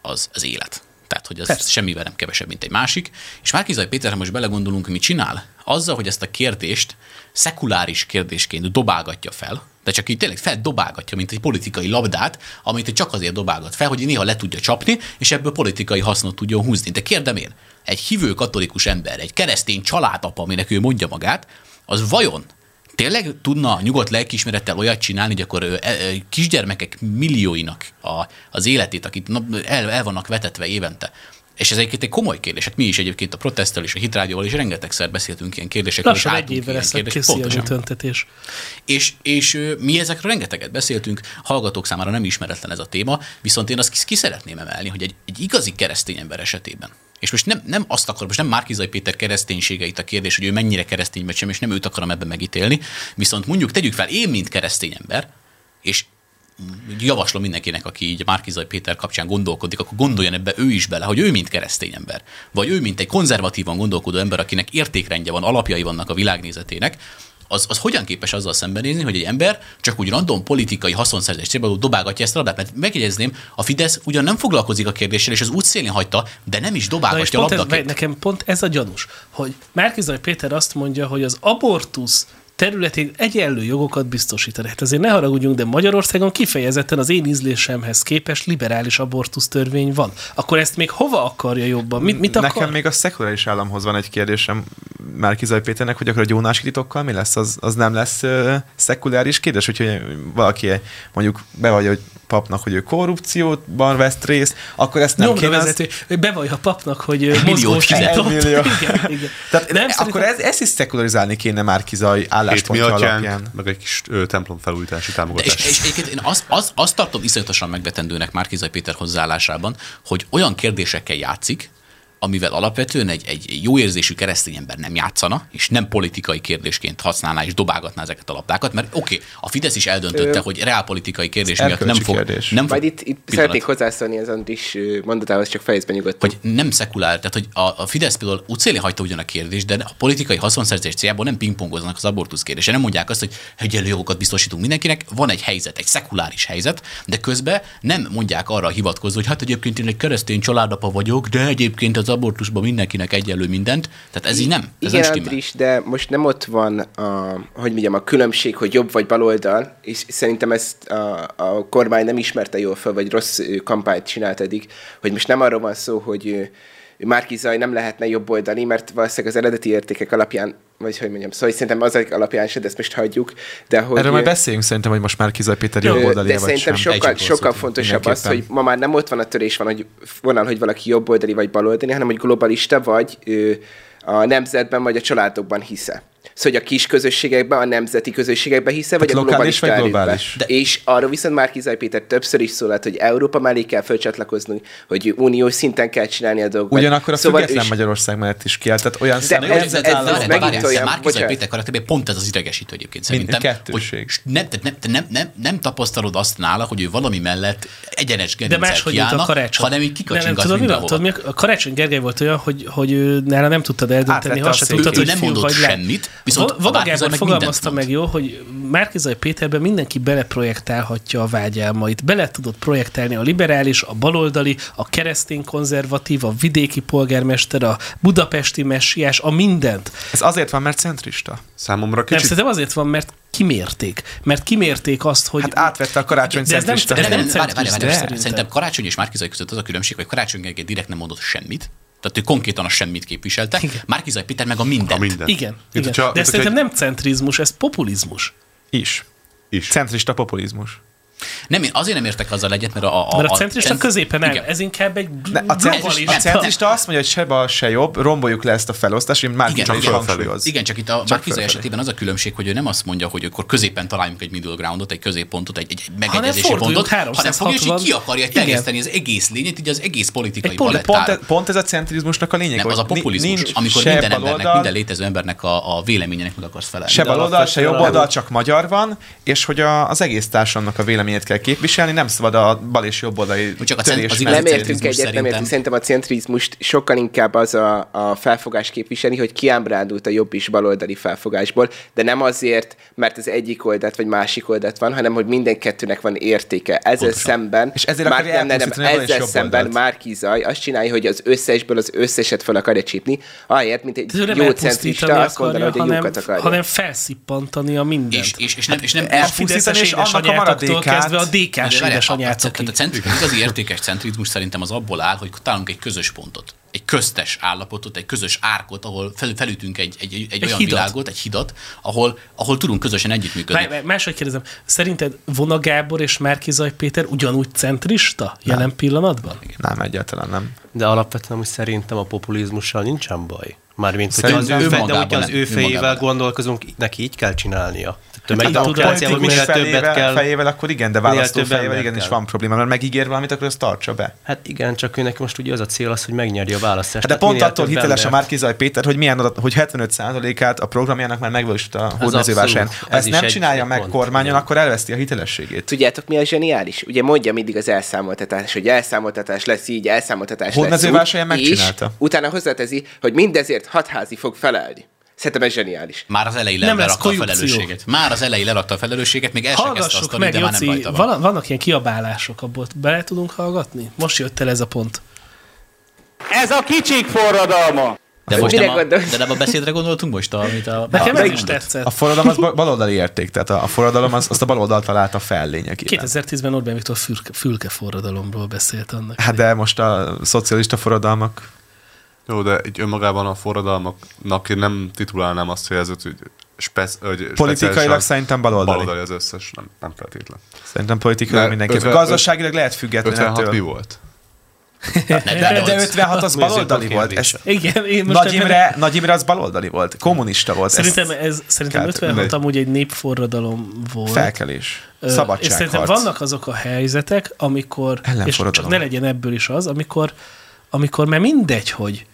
az, az élet. Tehát, hogy az Persze. Semmivel nem kevesebb, mint egy másik. És Márkizaj Péter, ha most belegondolunk, mit csinál, azzal, hogy ezt a kérdést szekuláris kérdésként dobálgatja fel, de csak így tényleg feldobálgatja, mint egy politikai labdát, amit csak azért dobálgat fel, hogy néha le tudja csapni, és ebből politikai hasznot tudjon húzni. De kérdem én, egy hívő katolikus ember, egy keresztény családapa, aminek ő mondja magát, az vajon tényleg tudna nyugodt lelkiismerettel olyat csinálni, hogy akkor ö, e, kisgyermekek millióinak a, az életét, akik el, el vannak vetetve évente, És ez egyébként egy komoly kérdés. Hát mi is egyébként a protesttel és a hitrádióval is rengetegszer beszéltünk ilyen kérdésekről. és Lassan egy álltunk évvel lesz a töntetés. És, és mi ezekről rengeteget beszéltünk, hallgatók számára nem ismeretlen ez a téma, viszont én azt ki- ki szeretném emelni, hogy egy, egy igazi keresztény ember esetében, és most nem, nem azt akarom, most nem Márkizai Péter kereszténységeit a kérdés, hogy ő mennyire keresztény vagy sem, és nem őt akarom ebben megítélni, viszont mondjuk tegyük fel, én, mint keresztény ember, és javaslom mindenkinek, aki így Márkizai Péter kapcsán gondolkodik, akkor gondoljon ebbe ő is bele, hogy ő mint keresztény ember, vagy ő mint egy konzervatívan gondolkodó ember, akinek értékrendje van, alapjai vannak a világnézetének, az, az hogyan képes azzal szembenézni, hogy egy ember csak úgy random politikai haszonszerzés célból dobálgatja ezt a labdát? Mert megjegyezném, a Fidesz ugyan nem foglalkozik a kérdéssel, és az útszélén hagyta, de nem is dobálgatja ez, labdaként. nekem pont ez a gyanús, hogy Márkizaj Péter azt mondja, hogy az abortusz területén egyenlő jogokat biztosítani. Hát azért ne haragudjunk, de Magyarországon kifejezetten az én ízlésemhez képest liberális abortusz törvény van. Akkor ezt még hova akarja jobban? Mit, mit akar? Nekem még a szekuláris államhoz van egy kérdésem Márkizaj Péternek, hogy akkor a gyónási titokkal mi lesz? Az, az nem lesz uh, szekuláris kérdés, hogyha valaki mondjuk bevallja, hogy papnak, hogy ő korrupcióban vesz részt, akkor ezt nem Nyomra kéne... vezető, hogy bevallja a papnak, hogy mozgós fizet. nyitott. Egy millió. Igen, igen. Tehát Nem, nem, akkor ez, ezt is szekularizálni kéne Márkizaj Hét mi álláspontja alapján. meg egy kis ö, templom felújítási De támogatás. és, és egyébként én azt, azt, azt tartom iszonyatosan megvetendőnek Márkizai Péter hozzáállásában, hogy olyan kérdésekkel játszik, amivel alapvetően egy, egy jó érzésű keresztény ember nem játszana, és nem politikai kérdésként használná és dobálgatná ezeket a labdákat, mert oké, okay, a Fidesz is eldöntötte, Ö, hogy reálpolitikai kérdés miatt nem fog, kérdés. nem fog Majd itt, itt szeretnék hozzászólni az Andris mondatához, csak fejezben nyugodtan. hogy nem szekulál, tehát hogy a, a Fidesz például útszélén hagyta ugyan a kérdést, de a politikai haszonszerzés céljából nem pingpongoznak az abortusz kérdése. Nem mondják azt, hogy egyenlő jogokat biztosítunk mindenkinek, van egy helyzet, egy szekuláris helyzet, de közben nem mondják arra hivatkozva, hogy hát egyébként én egy keresztény családapa vagyok, de egyébként az abortuszban mindenkinek egyenlő mindent. Tehát ez így nem. Ez Igen, nem. Andris, de most nem ott van a, hogy mondjam, a különbség, hogy jobb vagy baloldal, és szerintem ezt a, a kormány nem ismerte jól fel, vagy rossz kampányt csinált eddig, hogy most nem arról van szó, hogy ö, Márki Zaj nem lehetne jobb oldali, mert valószínűleg az eredeti értékek alapján, vagy hogy mondjam, szóval szerintem az alapján se, de ezt most hagyjuk, de hogy... Erről majd beszéljünk szerintem, hogy most Márkizaj Péter jobb De oldali vagy szerintem sem. sokkal, Egy sokkal fontosabb az, hogy ma már nem ott van a törés van, hogy vonal, hogy valaki jobboldali vagy baloldali, hanem hogy globalista vagy a nemzetben vagy a családokban hisze. Szóval, hogy a kis közösségekben, a nemzeti közösségekben hisze, vagy a Tehát lokális globalista vagy globális? De és arról viszont már Kizaj Péter többször is szólalt, hogy Európa mellé kell fölcsatlakozni, hogy uniós szinten kell csinálni a dolgokat. Ugyanakkor a Szóval független ő- Magyarország mellett is kiáll, tehát olyan De szempontból- ez- ez- ez megint olyan- Márkizaj bocsánat. Péter karakterében pont ez az idegesítő egyébként szerintem. kettőség. Hogy nem, nem, nem, nem, nem, tapasztalod azt nála, hogy ő valami mellett egyenes De máshogy, a karácsony. hanem így nem, nem, kikacsingat tudod, mi. Tudod, mi a- a Karácsony Gergely volt olyan, hogy, hogy ő, nála nem tudtad eldönteni, azt a se tudtad, székét. hogy Ő nem fiú mondott semmit, viszont Va- a Vada Márki Gábor meg fogalmazta meg jó, hogy Márkizaj Péterben mindenki beleprojektálhatja a vágyálmait. Bele tudod projektálni a liberális, a baloldali, a keresztény konzervatív, a vidéki polgármester, a budapesti messiás, a mindent. Ez azért van, mert centrista. Számomra Nem, kicsit... szerintem azért van, mert kimérték. Mert kimérték azt, hogy... Hát átvette a karácsony De ez nem- ez Nem, nem nem, várj, várj, centrista várj, szerintem. Szerintem Karácsony és Márkizaj között az a különbség, hogy Karácsony Gergely direkt nem mondott semmit. Tehát ő konkrétan a semmit képviselte. Igen. Márkizaj Péter meg a mindent. A minden. Igen, Mint igen. hogyha- de ez szerintem nem centrizmus, ez populizmus. Is. Is. Centrista populizmus. Nem, én azért nem értek azzal egyet, mert a... a, Mert a centrista cent- középen. Igen. Ez inkább egy Ne, a, centrista, a centrista azt mondja, hogy se bal, se jobb, romboljuk le ezt a felosztást, mint már Igen, is csak hangsúlyoz. Igen, csak itt a fölfelé. esetében az a különbség, hogy ő nem azt mondja, hogy akkor középen találjunk egy middle groundot, egy középpontot, egy, egy megegyezési forduljunk pontot, hanem 360. fogja, és így ki akarja terjeszteni az egész lényet, így az egész politikai Egy pont- Pont, pont ez a centrizmusnak a lényeg, Nem, az a populizmus, nincs amikor se minden embernek, minden létező embernek a, a véleményének meg akarsz felelni. Se baloldal, se jobb a- oldal, csak magyar van, és hogy a, az egész társadalomnak a véleményét kell képviselni, nem szabad a bal és jobb oldali Csak a cent- törés az nem értünk egyet, nem szerintem- értünk. Szerintem a centrizmust sokkal inkább az a, a felfogás képviseli, hogy kiábrándult a jobb és baloldali felfogásból, de nem azért, mert az egyik oldalt vagy másik oldalt van, hanem hogy minden kettőnek van értéke. Ezzel Pontosan. szemben, És ezért már, nem, nem, nem, ezzel szemben oldalt. Márki Zaj azt csinálja, hogy az összesből az összeset fel akarja csípni, ahelyett, mint egy nem jó centrista azt mondaná, hogy a hanem, jókat akarja. hanem felszippantani a mindent. És, és, és, nem, és nem, a elpusztítani, és annak a maradékát- kezdve a DK-s a- a- édesanyátokig. Tehát a centri- az igazi értékes centrizmus szerintem az abból áll, hogy találunk egy közös pontot. egy köztes állapotot, egy közös árkot, ahol fel, felütünk egy, egy, egy, egy olyan hidat. világot, egy hidat, ahol, ahol tudunk közösen együttműködni. Várj, Máshogy kérdezem, szerinted Vona Gábor és Márkizaj Péter ugyanúgy centrista jelen pillanatban? Nem, egyáltalán nem. De alapvetően úgy szerintem a populizmussal nincsen baj. Mármint, hogyha az Szerintem ő, fe, de hogyha az ő fejével nem. gondolkozunk, neki így kell csinálnia. Hát Tömegi a demokráciában politikus minél többet kell. fejével, akkor igen, de választó fejével igenis kell. van probléma, mert megígér valamit, akkor azt tartsa be. Hát igen, csak ő neki most ugye az a cél az, hogy megnyerje a választást. Hát de pont attól hiteles a Márkizaj Péter, hogy milyen adat, hogy 75%-át a programjának már megvalósította a hódmezővásárhelyen. Ha Ez ezt is nem csinálja meg kormányon, igen. akkor elveszti a hitelességét. Tudjátok, mi a zseniális? Ugye mondja mindig az elszámoltatás, hogy elszámoltatás lesz így, elszámoltatás lesz úgy, megcsinálta. És utána hozzátezi, hogy mindezért hatházi fog felelni. Szerintem ez zseniális. Már az elején Nem lesz lerakta a felelősséget. Már az elején lerakta a felelősséget, még el se kezdte azt meg, de már nem rajta van. van, vannak ilyen kiabálások abból, bele tudunk hallgatni? Most jött el ez a pont. Ez a kicsik forradalma. De most nem a, de nem a beszédre gondoltunk most, amit a... Nekem a, ez is tetszett. A forradalom az ba- baloldali érték, tehát a, a forradalom az, azt a baloldal találta fel lényegében. 2010-ben Orbán Viktor fülke, fülke forradalomról beszélt annak. Hát de most a szocialista forradalmak Jó, de így önmagában a forradalmaknak én nem titulálnám azt, hogy ez hogy, spesz, hogy politikailag szerintem baloldali. baloldali az összes, nem, nem feltétlen. Szerintem politikailag De mindenki. 50 Gazdaságilag lehet független 56 mi ettől. volt? De, de 56 az baloldali volt. Ez, Igen, én most Nagy Imre, Nagy Imre az baloldali volt, kommunista volt. Szerintem, Ez szerintem kell 56 tudni. amúgy egy népforradalom volt. felkelés, Ö, És szerintem szabadságharc. vannak azok a helyzetek, amikor, és csak ne legyen ebből is az, amikor, amikor már mindegy, hogy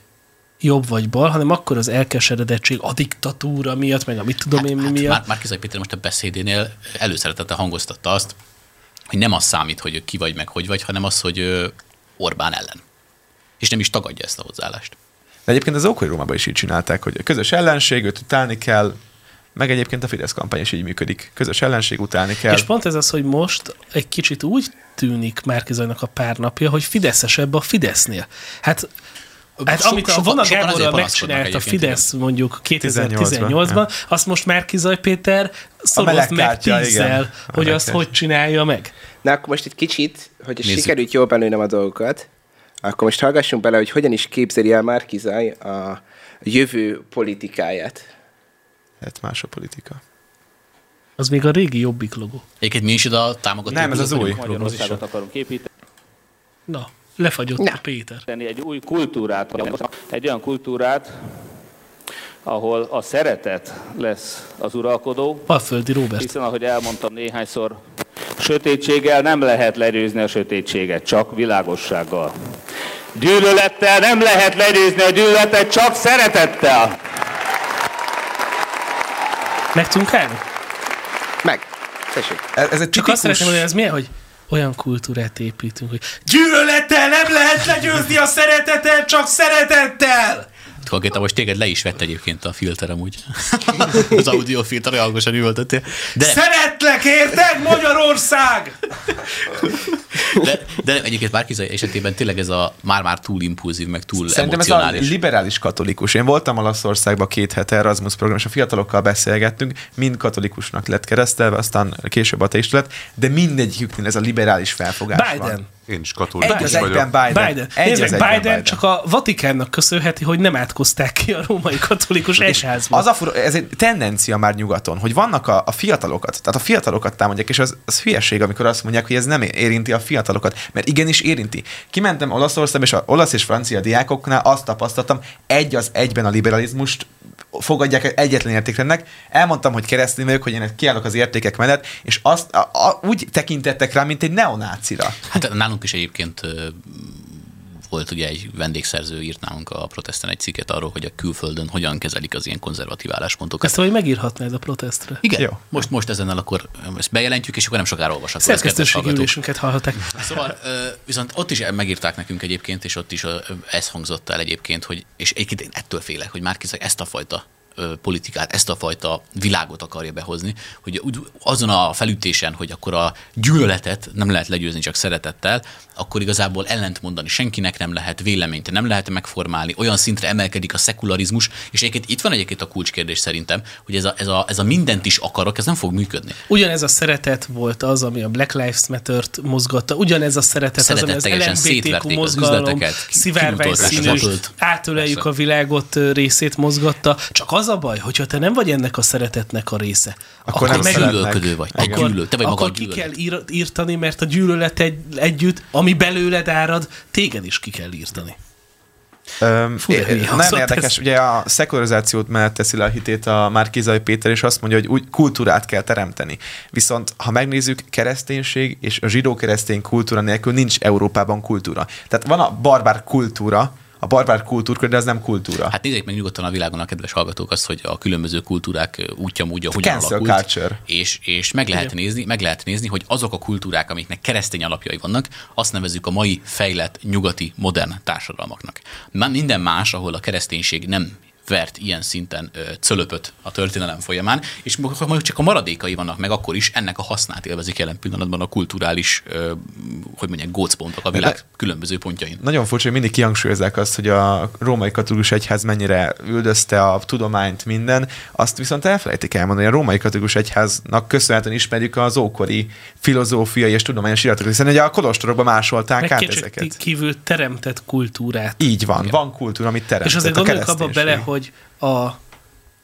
jobb vagy bal, hanem akkor az elkeseredettség a diktatúra miatt, meg a mit tudom én mi hát miatt. Már, Márkizai Péter most a beszédénél előszeretettel hangoztatta azt, hogy nem az számít, hogy ki vagy meg hogy vagy, hanem az, hogy Orbán ellen. És nem is tagadja ezt a hozzáállást. De egyébként az ókori Rómában is így csinálták, hogy a közös ellenség, őt utálni kell, meg egyébként a Fidesz kampány is így működik. Közös ellenség utálni kell. És pont ez az, hogy most egy kicsit úgy tűnik Márkizajnak a pár napja, hogy fideszesebb a Fidesznél. Hát Hát Sok- amit a Vona Gáborral megcsinált a Fidesz mondjuk 18-ban, 2018-ban, azt most Márkizaj Péter szoroz meg tízzel, hogy azt hogy csinálja meg. Na akkor most egy kicsit, hogy Nézzük. sikerült jól belőlem a dolgokat, akkor most hallgassunk bele, hogy hogyan is képzeli el Márkizaj a jövő politikáját. Hát más a politika. Az még a régi Jobbik logó. Egyébként mi is ide a támogató. Nem, ez az új. Magyarországot akarunk építeni, Na, lefagyott Na. a Péter. egy új kultúrát, egy olyan kultúrát, ahol a szeretet lesz az uralkodó, Alföldi Róbert. hiszen ahogy elmondtam néhányszor, sötétséggel nem lehet legyőzni a sötétséget, csak világossággal. Gyűlölettel nem lehet legyőzni a gyűlöletet, csak szeretettel. Meg tudunk állni? Meg. Tessék. Ez, ez egy Csak tipikus... azt szeretném mondani, ez milyen, hogy olyan kultúrát építünk, hogy gyűlölettel nem lehet legyőzni a szeretetet, csak szeretettel! Konkrétan most téged le is vett egyébként a filter amúgy. az audio filter hangosan üvöltöttél. De, Szeretlek, érted, Magyarország? de, de egyébként Márkizai esetében tényleg ez a már-már túl impulzív, meg túl Szerintem ez a emocionális. liberális katolikus. Én voltam Olaszországban két hete Erasmus program, és a fiatalokkal beszélgettünk, mind katolikusnak lett keresztelve, aztán később ateista lett, de mindegyiküknél ez a liberális felfogás Biden. van. Én is katolikus Egy az vagyok. egyben Biden. Biden. Egy Nézd az egyben Biden, csak a Vatikánnak köszönheti, hogy nem átkozták ki a római katolikus egyházba. Az a fura, ez egy tendencia már nyugaton, hogy vannak a, a fiatalokat, tehát a fiatalokat támadják, és az, az hülyeség, amikor azt mondják, hogy ez nem érinti a fiatalokat, mert igenis érinti. Kimentem Olaszországba, és az olasz és francia diákoknál azt tapasztaltam, egy az egyben a liberalizmust fogadják egyetlen értékrendnek. Elmondtam, hogy keresztény vagyok, hogy én kiállok az értékek mellett, és azt a, a, úgy tekintettek rá, mint egy neonácira. Hát nálunk is egyébként volt ugye egy vendégszerző írt nálunk a protesten egy cikket arról, hogy a külföldön hogyan kezelik az ilyen konzervatív álláspontokat. Ezt, hogy megírhatnád a protestre. Igen, Jó. most, most ezennel akkor ezt bejelentjük, és akkor nem sokára kedves Szerkesztőségi ülésünket hallhatták. Szóval viszont ott is megírták nekünk egyébként, és ott is ez hangzott el egyébként, hogy, és egyébként én ettől félek, hogy már ezt a fajta politikát, ezt a fajta világot akarja behozni, hogy azon a felütésen, hogy akkor a gyűlöletet nem lehet legyőzni csak szeretettel, akkor igazából ellent mondani senkinek nem lehet, véleményt nem lehet megformálni, olyan szintre emelkedik a szekularizmus, és egyébként itt van egyébként a kulcskérdés szerintem, hogy ez a, ez a, ez a mindent is akarok, ez nem fog működni. Ugyanez a szeretet volt az, ami a Black Lives Matter-t mozgatta, ugyanez a szeretet, az, ami az LMBTQ mozgalom, szivárvány színű, átöleljük a világot részét mozgatta. Csak az a baj, hogyha te nem vagy ennek a szeretetnek a része, Akkor nem meg- szeretnek. gyűlölködő vagy, te akkor, gyűlöl, te vagy akkor ki gyűlölet. kell ír, írtani, mert a gyűlölet egy, együtt, ami belőled árad, téged is ki kell írtani. Öm, Fú, é- hangzott érdekes, ez. ugye a szekularizációt mellett teszi le a hitét a Márkizai Péter, és azt mondja, hogy úgy kultúrát kell teremteni. Viszont ha megnézzük, kereszténység és a zsidó-keresztény kultúra nélkül nincs Európában kultúra. Tehát van a barbár kultúra, a barbár kultúrkör, de ez nem kultúra. Hát nézzék meg nyugodtan a világon a kedves hallgatók azt, hogy a különböző kultúrák útja, módja hogyan cancel alakult. culture. És, és meg, lehet nézni, meg lehet nézni, hogy azok a kultúrák, amiknek keresztény alapjai vannak, azt nevezzük a mai fejlett, nyugati, modern társadalmaknak. Már minden más, ahol a kereszténység nem vert ilyen szinten ö, cölöpöt a történelem folyamán, és mondjuk csak a maradékai vannak meg, akkor is ennek a hasznát élvezik jelen pillanatban a kulturális, ö, hogy mondják, gócpontok a világ De- különböző pontjain. Nagyon furcsa, hogy mindig kihangsúlyozzák azt, hogy a római katolikus egyház mennyire üldözte a tudományt, minden, azt viszont elfelejtik elmondani, hogy a római katolikus egyháznak köszönhetően ismerjük az ókori filozófiai és tudományos iratokat, hiszen ugye a kolostorokban másolták Meg át ezeket. kívül teremtett kultúrát. Így van, van kultúra, amit teremtett És azért a gondoljuk abba bele, hogy a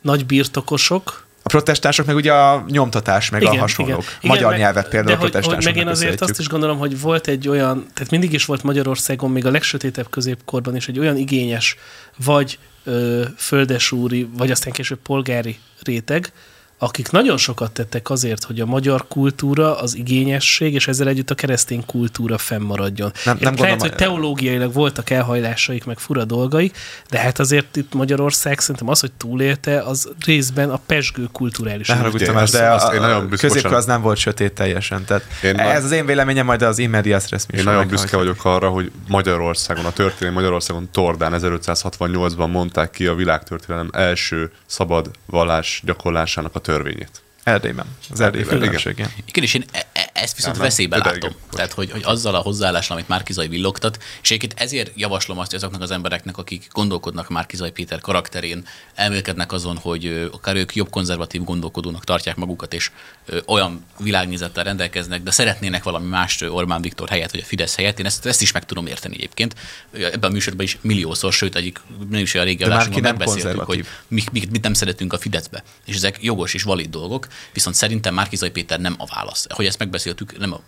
nagy birtokosok, A protestánsok meg ugye a nyomtatás, meg a hasonlók. Magyar meg- nyelvet például de a hogy, hogy protestánsoknak meg én azért azt is gondolom, hogy volt egy olyan, tehát mindig is volt Magyarországon, még a legsötétebb középkorban is egy olyan igényes, vagy ö, földesúri, vagy aztán később polgári réteg, akik nagyon sokat tettek azért, hogy a magyar kultúra, az igényesség, és ezzel együtt a keresztény kultúra fennmaradjon. Nem- Én nem Lehet, gondolom, hogy teológiailag voltak elhajlásaik, meg fura dolgaik, de hát azért itt Magyarország szerintem az, hogy túlélte, az részben a pesgő kulturális Ne haragudj, Tamás, azt- de a, nagyon a büszkosan- középkor az nem volt sötét teljesen. Tehát Én ez az én véleményem, majd az immedias res Én nagyon büszke vagyok arra, hogy Magyarországon, a történelmi Magyarországon Tordán 1568-ban mondták ki a világtörténelem első szabad vallás gyakorlásának a törvényét. Erdélyben. Az erdélyi Erdélyben, függőség, igen. Igen, és én e- ezt viszont Nem, nem. veszélybe De látom. igen. Tehát, hogy, hogy azzal a hozzáállással, amit Márkizai villogtat, és egyébként ezért javaslom azt azoknak az embereknek, akik gondolkodnak Márkizai Péter karakterén, elmélkednek azon, hogy akár ők jobb konzervatív gondolkodónak tartják magukat, és olyan világnézettel rendelkeznek, de szeretnének valami más ö, Orbán Viktor helyett, vagy a Fidesz helyett. Én ezt, ezt is meg tudom érteni egyébként. Ebben a műsorban is milliószor, sőt, egyik nem is olyan régi adásunkban nem megbeszéltük, hogy konzervatív. mi, mi, mit nem szeretünk a Fideszbe. És ezek jogos és valid dolgok, viszont szerintem Márkizai Péter nem a válasz. Hogy ezt megbeszéltük, nem a,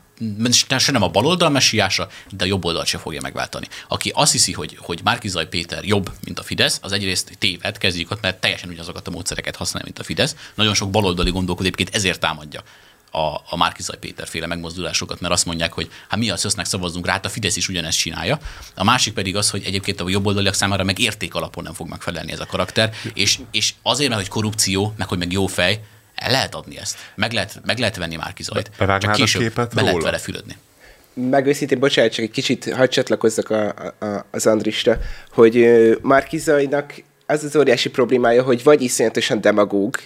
se nem a baloldal messiása, de a jobb oldalt se fogja megváltani. Aki azt hiszi, hogy, hogy Márkizai Péter jobb, mint a Fidesz, az egyrészt téved, kezdjük ott, mert teljesen ugyanazokat a módszereket használja, mint a Fidesz. Nagyon sok baloldali gondolkodó egyébként ezért támadja a, a Márkizai Péter féle megmozdulásokat, mert azt mondják, hogy hát mi az össznek szavazzunk rá, hát a Fidesz is ugyanezt csinálja. A másik pedig az, hogy egyébként a jobboldaliak számára meg érték alapon nem fog megfelelni ez a karakter, és, és azért, mert hogy korrupció, meg hogy meg jó fej, el lehet adni ezt. Meg lehet, meg lehet venni Márkizajt. Bevágnád Csak a később képet be lehet vele fülödni. meg őszintén, bocsánat, csak egy kicsit hadd csatlakozzak a, a, az Andrisra, hogy ö, Márkizajnak az az óriási problémája, hogy vagy iszonyatosan demagóg,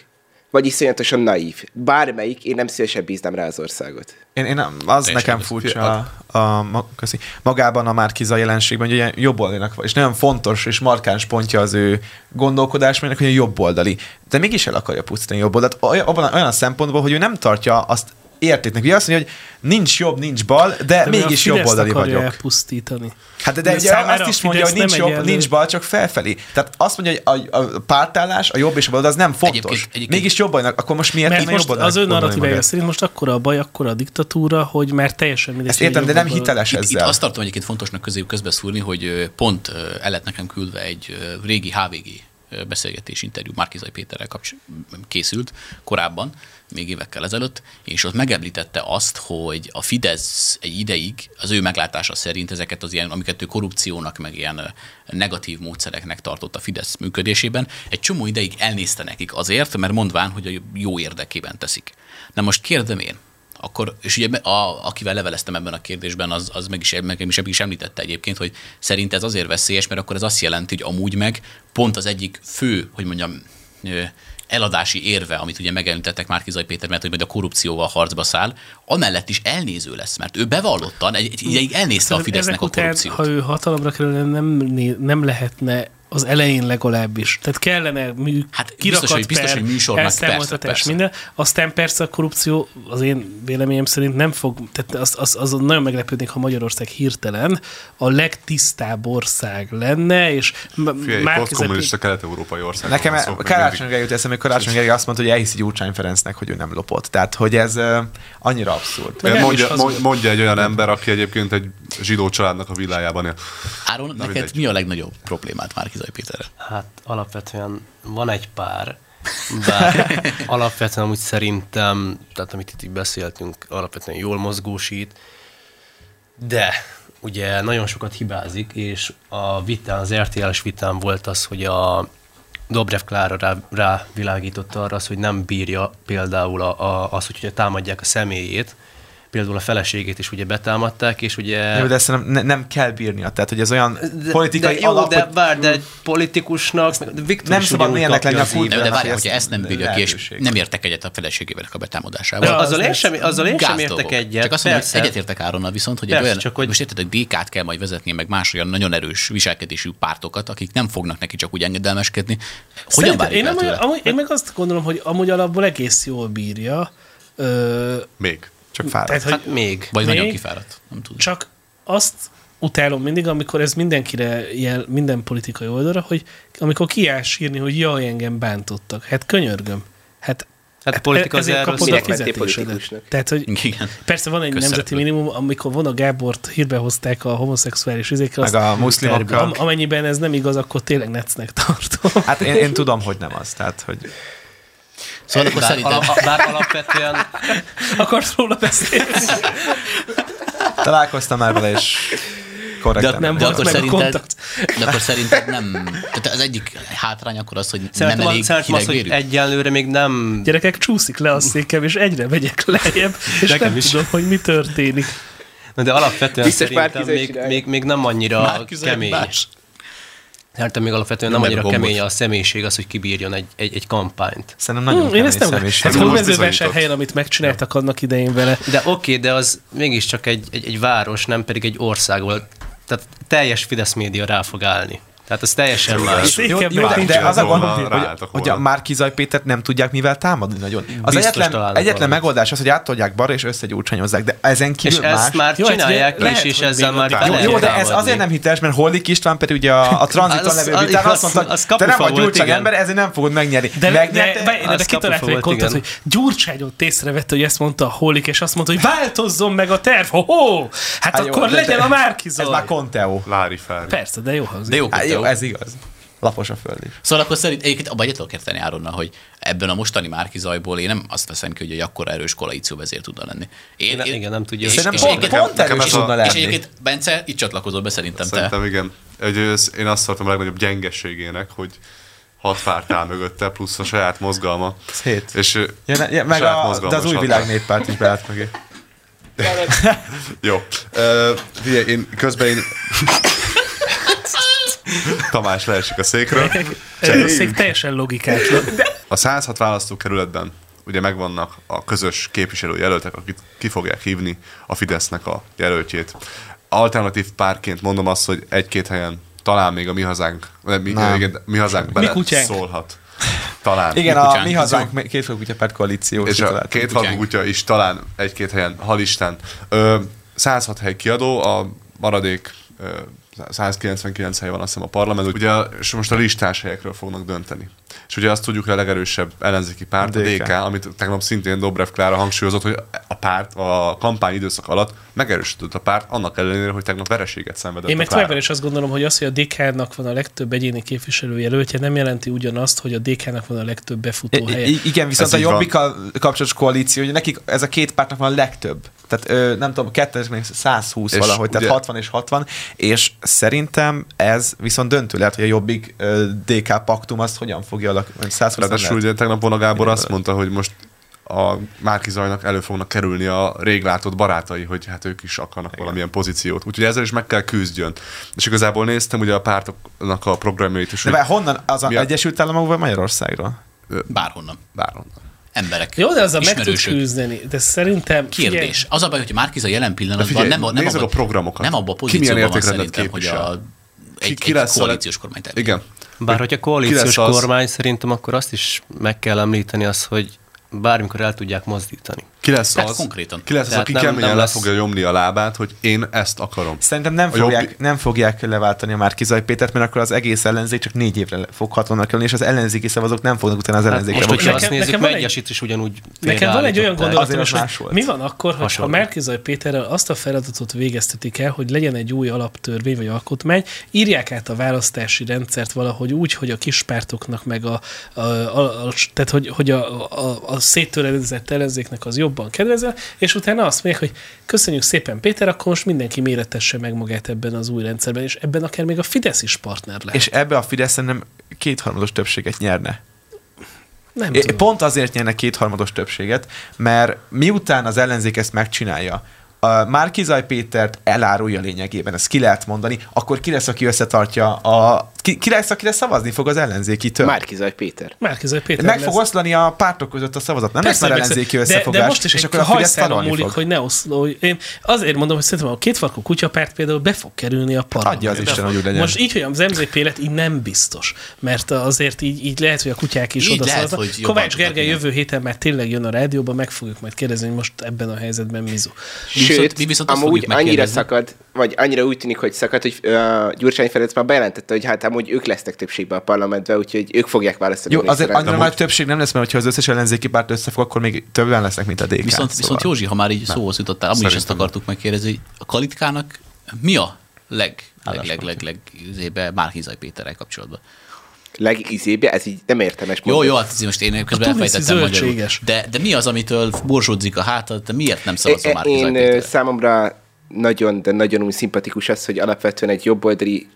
vagy iszonyatosan naív. Bármelyik, én nem szívesen bíznám rá az országot. Én, én az Teljesen nekem furcsa a, a, köszi, magában a Márkiza jelenségben, hogy ilyen jobboldalinak és nagyon fontos és markáns pontja az ő gondolkodásmánynak, hogy jobboldali. De mégis el akarja pusztítani jobboldalt, olyan, abban- olyan a szempontból, hogy ő nem tartja azt értéknek. Ugye azt mondja, hogy nincs jobb, nincs bal, de, de mégis jobboldali akarja vagyok. elpusztítani. Hát de, De de ugye azt is mondja, hogy nincs jobb, egyenlő. nincs bal, csak felfelé. Tehát azt mondja, hogy a, a pártállás, a jobb és a bal, az nem fontos. Egyébként- egyébként- Mégis jobboldalinak, akkor most miért Mert most az ön narratívája szerint most akkora a baj, akkora a diktatúra, hogy már teljesen mindegy. Ezt értem, de nem jobb hiteles Itt, itt azt tartom egyébként fontosnak közé közbeszúrni, hogy pont el lett nekem küldve egy régi HVG beszélgetés interjú Márkizai Péterrel kapcs- készült korábban, még évekkel ezelőtt, és ott megemlítette azt, hogy a Fidesz egy ideig az ő meglátása szerint ezeket az ilyen, amiket ő korrupciónak, meg ilyen negatív módszereknek tartott a Fidesz működésében, egy csomó ideig elnézte nekik azért, mert mondván, hogy a jó érdekében teszik. Na most kérdem én, akkor, és ugye a, akivel leveleztem ebben a kérdésben, az, az meg, is, meg is, meg is említette egyébként, hogy szerint ez azért veszélyes, mert akkor ez azt jelenti, hogy amúgy meg pont az egyik fő, hogy mondjam, eladási érve, amit ugye megemlítettek már Kizaj Péter, mert hogy majd a korrupcióval harcba száll, amellett is elnéző lesz, mert ő bevallottan, egy, egy ideig elnézte a Fidesznek ezek a után, korrupciót. ha ő hatalomra kerülne, nem, nem lehetne az elején legalábbis. Tehát kellene mű, Hát kirakat biztos, hogy- biztos, per, hogy műsornak, persze, persze. minden. Aztán persze a korrupció az én véleményem szerint nem fog, tehát az, az, az nagyon meglepődnék, ha Magyarország hirtelen a legtisztább ország lenne, és már posztkommunista kelet-európai ország. Nekem e- Karácsony Gergely jut eszembe, hogy Karácsony Gergely azt mondta, hogy elhiszi Gyurcsány Ferencnek, hogy ő nem lopott. Tehát, hogy ez uh, annyira abszurd. Mondja, mondja egy olyan ember, aki egyébként egy zsidó családnak a villájában él. Áron, neked mindegy. mi a legnagyobb problémát már Kizaj Péterrel? Hát alapvetően van egy pár, bár alapvetően úgy szerintem, tehát amit itt így beszéltünk, alapvetően jól mozgósít, de ugye nagyon sokat hibázik, és a vitán, az RTL-es vitán volt az, hogy a Dobrev Klára rá, rávilágította arra az, hogy nem bírja például a, a, az, hogy ugye támadják a személyét, például a feleségét is ugye betámadták, és ugye... Jó, de ezt nem, ne, nem kell bírnia. Tehát, hogy ez olyan de, politikai de jó, alap, de hogy vár, de egy politikusnak, de Viktor Nem is szabad kapja lenni a kurva- De, de Neki várjál, ezt hogyha ezt nem bírja ki, és nem értek egyet a feleségével a betámadásával. De azzal, az én sem, azzal én sem értek egyet. Csak azt mondom, hogy egyetértek Áronnal viszont, hogy Persze, olyan, csak hogy- most érted, hogy DK-t kell majd vezetni, meg más olyan nagyon erős viselkedésű pártokat, akik nem fognak neki csak úgy engedelmeskedni. Hogyan várjuk én, amúgy, meg azt gondolom, hogy amúgy alapból egész jól bírja, ö, Még. Csak fáradt. tehát, hogy Hát még. Vagy nagyon Még? kifáradt? Nem tudom. Csak azt utálom mindig, amikor ez mindenkire jel, minden politikai oldalra, hogy amikor kiáll sírni, hogy jaj, engem bántottak. Hát könyörgöm. Hát Hát politika az erről kapod a fizetésedet. Tehát, hogy Igen. persze van egy nemzeti minimum, amikor Vona Gábort hírbe hozták a homoszexuális izékkel, Meg a muszlimokkal. Am- amennyiben ez nem igaz, akkor tényleg necnek tartom. Hát én, én tudom, hogy nem az. Tehát, hogy Szóval akkor Bár, szerinted... ala, bár alapvetően Akarsz róla beszélni? találkoztam már vele, és korrekt. De nem De volt akkor, meg a szerinted, de akkor szerinted nem... Tehát az egyik hátrány akkor az, hogy nem Szerintem, elég az, szerintem az, hogy egyelőre még nem... Gyerekek, csúszik le a székem, és egyre megyek lejjebb, és Nekem nem is. tudom, hogy mi történik. De alapvetően Biztos szerintem még, még, még nem annyira kemény. más. Szerintem még alapvetően Nem nem, annyira gombot. kemény a személyiség az, hogy kibírjon egy, egy, egy kampányt. Szerintem nagyon Hmm, én ezt nem Ez személyiség. most hódmezővásárhelyen, amit megcsináltak annak idején vele. De oké, okay, de az mégiscsak egy, egy, egy város, nem pedig egy ország volt. Tehát teljes Fidesz média rá fog állni. Tehát ez teljesen más. Jó, jó, de, de az a gond, hogy, hogy a. Márkizaj Pétert nem tudják mivel támadni nagyon. Az Biztos egyetlen, egyetlen megoldás az, hogy átolják balra és összegyúrcsányozzák, de ezen És kívül ezt más... már Jó, hát csinálják lehet, is, és ezzel már Jó, lehet jó, de ez támadni. azért nem hiteles, mert Hollik István pedig ugye a, a tranziton levő az- vitán az- azt mondta, az te nem vagy Gyurcsány ember, ezért nem fogod megnyerni. De, de, de, Megnyerte, de, de az kitalálták egy kontot, hogy Gyurcsányot észrevette, hogy ezt mondta a Hollik, és azt mondta, hogy változzon meg a terv. Ho-ho! Hát Hát akkor de- legyen de- a Márkizaj. Ez már Conteo. Lári fel. Persze, de jó hangzik. De jó, Hát jó. ez igaz. Lapos a föld is. Szóval akkor szerint egyébként abban egyet tudok érteni Áronnal, hogy ebben a mostani Márki zajból én nem azt veszem ki, hogy egy akkora erős koalíció vezér tudna lenni. Én, Igen, igen, nem tudja és- és pont, egyébként- pont nekem erős tudna És lenni. egyébként, Bence, itt csatlakozol be szerintem te. Szerintem igen. Egy, én azt tartom a legnagyobb gyengességének, hogy hat párt áll mögötte, plusz a saját mozgalma. Ez hét. És Ja, ne, ja, meg a, de az új világ néppárt is beállt mögé. Jó. Uh, figyelj, én közben én... Tamás leesik a székről. Ez a szék teljesen logikátlan. A 106 választókerületben ugye megvannak a közös képviselőjelöltek, akik ki fogják hívni a Fidesznek a jelöltjét. Alternatív párként mondom azt, hogy egy-két helyen talán még a mi hazánk, mi, Nem. igen, mi hazánk bele kutyánk. szólhat. Talán. Igen, Mi a kutyánk, mi hazánk két fő kutyapárt koalíció. És a két kutyánk. kutya is talán egy-két helyen, hal Isten. Ö, 106 hely kiadó, a maradék 199 hely van azt hiszem a parlament, ugye, és most a listás helyekről fognak dönteni. És ugye azt tudjuk, hogy a legerősebb ellenzéki párt, a DK. DK, amit tegnap szintén Dobrev Klára hangsúlyozott, hogy a párt a kampány időszak alatt megerősödött a párt, annak ellenére, hogy tegnap vereséget szenvedett Én meg továbbra is azt gondolom, hogy az, hogy a DK-nak van a legtöbb egyéni képviselőjelöltje, nem jelenti ugyanazt, hogy a DK-nak van a legtöbb befutó helye. I- igen, viszont Ez a. Jobbikkal kapcsolatos koalíció, hogy nekik ez a két pártnak van a legtöbb. Tehát ö, nem tudom, kettő, még 120 És valahogy, tehát ugye- 60 és 60, és szerintem ez viszont döntő lehet, hogy a Jobbik ö, DK paktum azt hogyan fogja alakulni. 120 nem Ráadásul ugye tegnap Vona Gábor azt mondta, hogy most a Márki Zajnak elő fognak kerülni a rég látott barátai, hogy hát ők is akarnak Igen. valamilyen pozíciót. Úgyhogy ezzel is meg kell küzdjön. És igazából néztem ugye a pártoknak a programjait is. De hogy- honnan? Az a Egyesült Államokból vagy Magyarországról? Bárhonnan. Bárhonnan. Emberek, Jó, de azzal meg tudsz küzdeni. De szerintem... Kérdés. Az a baj, hogy Márkiza jelen pillanatban figyelj, nem, a- nem, abba, a programokat. nem abba a Ki pozícióban van szerintem, hogy a, képvisel? egy, ki egy lesz a- koalíciós kormány Igen. Bár hogyha Ki koalíciós lesz az- kormány, szerintem akkor azt is meg kell említeni az, hogy bármikor el tudják mozdítani. Ki lesz Tehát az, konkrétan. Ki lesz az, Tehát aki nem- keményen nem le fogja nyomni a lábát, hogy én ezt akarom. Szerintem nem A fogják, jobbik- nem fogják leváltani a Márkizaj Pétert, mert akkor az egész ellenzék csak négy évre fog hatalomnak kerülni, és az ellenzéki szavazók nem fognak utána az Hát ellenzékre most, hogyha azt nézzük, nekem van egy- Megyesit is ugyanúgy Nekem van egy olyan gondolatom, az hogy más volt. mi van akkor, hogyha Hasonló. Márkizaj Péterrel azt a feladatot végeztetik el, hogy legyen egy új alaptörvény vagy alkotmány, írják át a választási rendszert valahogy úgy, hogy a kispártoknak meg a, a, a, a tehát hogy, hogy a, a, a széttöredezett ellenzéknek az jobban kedvezel, és utána azt mondják, hogy köszönjük szépen Péter, akkor most mindenki méretesse meg magát ebben az új rendszerben, és ebben akár még a Fidesz is partner lehet. És ebbe a Fidesz szerintem kétharmados többséget nyerne. nem É, tudom. Pont azért nyerne kétharmados többséget, mert miután az ellenzék ezt megcsinálja, a Márkizaj Pétert elárulja lényegében, ezt ki lehet mondani, akkor ki lesz, aki összetartja a... Ki, ki lesz, akire szavazni fog az ellenzékitől? Márkizaj Péter. Márkizaj Péter Meg lesz. fog oszlani a pártok között a szavazat. Nem lesz Persze, már persze. ellenzéki de, összefogás, de most is és egy akkor a Fidesz múlik, fog. hogy ne oszló. Én azért mondom, hogy szerintem a kétfarkú kutyapárt például be fog kerülni a parlamentbe. Adja az Isten, hogy úgy legyen. Most így, hogy az MZP lett, így nem biztos. Mert azért így, így lehet, hogy a kutyák is oda szavaznak. Kovács Gergely jövő héten már tényleg jön a rádióba, meg fogjuk majd kérdezni, hogy most ebben a helyzetben mizu. Mi viszont- Sőt, mi viszont amúgy annyira szakad, vagy annyira úgy tűnik, hogy szakad, hogy Gyurcsány Ferenc már bejelentette, hogy hát amúgy ők lesznek többségben a parlamentben, úgyhogy ők fogják választani. Jó, azért annyira nagy többség nem lesz, mert ha az összes ellenzéki párt összefog, akkor még többen lesznek, mint a DK. Viszont, viszont Józsi, ha már így szóhoz jutottál, amúgy is ezt akartuk megkérdezni, hogy a Kalitkának mi a leg, leg, leg, leg, leg, izébe Márkizaj Péterrel kapcsolatban? Legizébe, ez így nem értelmes Jó, jó, hát most én közben A tuniszi elfejtettem magyarul. De, de mi az, amitől borsódzik a hátad, te miért nem szavazol É- Márkizaj Én számomra nagyon, de nagyon úgy szimpatikus az, hogy alapvetően egy jobboldali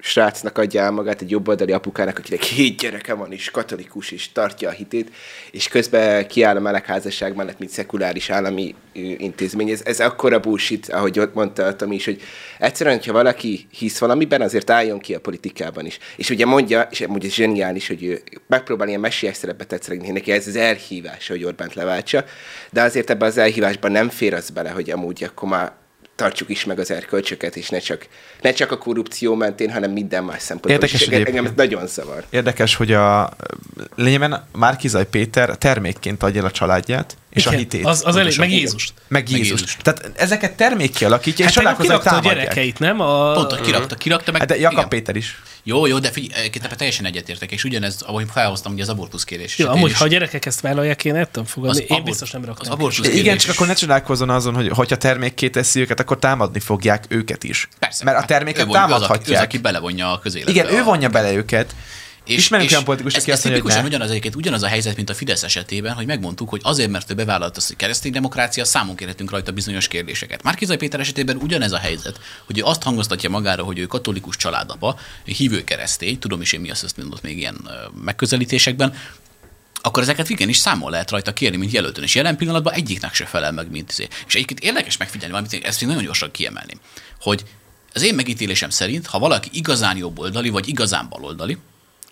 srácnak adja el magát, egy jobboldali apukának, akinek hét gyereke van, és katolikus, és tartja a hitét, és közben kiáll a melegházasság mellett, mint szekuláris állami intézmény. Ez, ez akkora bullshit, ahogy ott mondta Tomi is, hogy egyszerűen, hogyha valaki hisz valamiben, azért álljon ki a politikában is. És ugye mondja, és amúgy ez zseniális, hogy ő megpróbál ilyen messiás szerepet tetszeni, neki ez az elhívás, hogy Orbánt leváltsa, de azért ebben az elhívásban nem fér az bele, hogy amúgy akkor már tartsuk is meg az erkölcsöket, és ne csak, ne csak a korrupció mentén, hanem minden más szempontból. Érdekes is. Engem ez nagyon zavar. Érdekes, hogy a lényegben Márkizaj Péter termékként adja el a családját, és a Igen, hitét. Az, az elég, meg. Jézust. meg Jézus. Jézust. Tehát ezeket termék kialakítja, és Hát kirakta a gyerekeit, nem? A... Pont, hogy kirakta, kirakta meg. Hát de Jakab igen. Péter is. Jó, jó, de figyelj, teljesen egyetértek, és ugyanez, ahogy felhoztam ugye az abortusz kérés. Jó, amúgy, is. ha a gyerekek ezt vállalják, én tudom fogadni. Én abort- biztos nem Az raknám. abortusz Igen, kérés csak is. akkor ne csodálkozzon azon, hogy hogyha termékké teszi őket, akkor támadni fogják őket is. Persze. Mert a Hát terméket von- ő az, aki- ő az, támadhatják. aki belevonja a közéletbe. Igen, ő vonja bele őket. Ismerünk olyan politikus, aki ez azt mondja, hogy ugyanaz, egyébként ugyanaz a helyzet, mint a Fidesz esetében, hogy megmondtuk, hogy azért, mert ő bevállalt azt, hogy keresztény demokrácia, számon kérhetünk rajta bizonyos kérdéseket. Márkizaj Péter esetében ugyanez a helyzet, hogy ő azt hangoztatja magára, hogy ő katolikus családapa, hívő keresztény, tudom is én mi azt, mondott még ilyen megközelítésekben, akkor ezeket igenis számon lehet rajta kérni, mint jelöltön. És jelen pillanatban egyiknek se felel meg, mint izé. És egyébként érdekes megfigyelni valamit, ezt még nagyon gyorsan kiemelném, hogy az én megítélésem szerint, ha valaki igazán jobboldali, vagy igazán baloldali,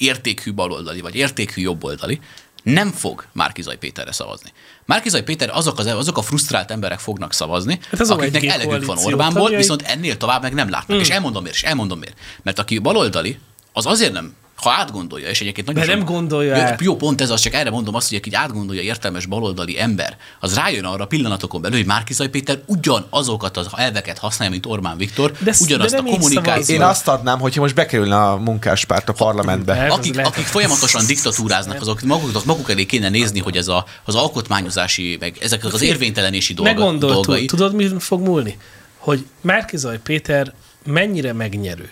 értékhű baloldali, vagy értékhű jobboldali, nem fog Márkizaj Péterre szavazni. Márkizaj Péter azok, az, azok a frusztrált emberek fognak szavazni, Hát az akiknek 1G elegük van Orbánból, tagjai. viszont ennél tovább meg nem látnak. És elmondom miért, és elmondom miért. Mert aki baloldali, az azért nem, ha átgondolja, és egyébként nagyon De nem gondolja jó, jó, pont ez az, csak erre mondom azt, hogy így átgondolja értelmes baloldali ember, az rájön arra a pillanatokon belül, hogy Márkizaj Péter ugyanazokat az elveket használja, mint Orbán Viktor, De ugyanazt de a nem kommunikációt. Én azt adnám, hogyha most bekerülne a munkáspárt a parlamentbe. Ez az akik, lehet. akik folyamatosan diktatúráznak, azok maguk, maguk elé kéne nézni, hogy ez a, az alkotmányozási, meg ezek az érvénytelenési Ne dolga, dolgai. tudod, tudod, mi fog múlni? Hogy Márkizaj Péter mennyire megnyerő.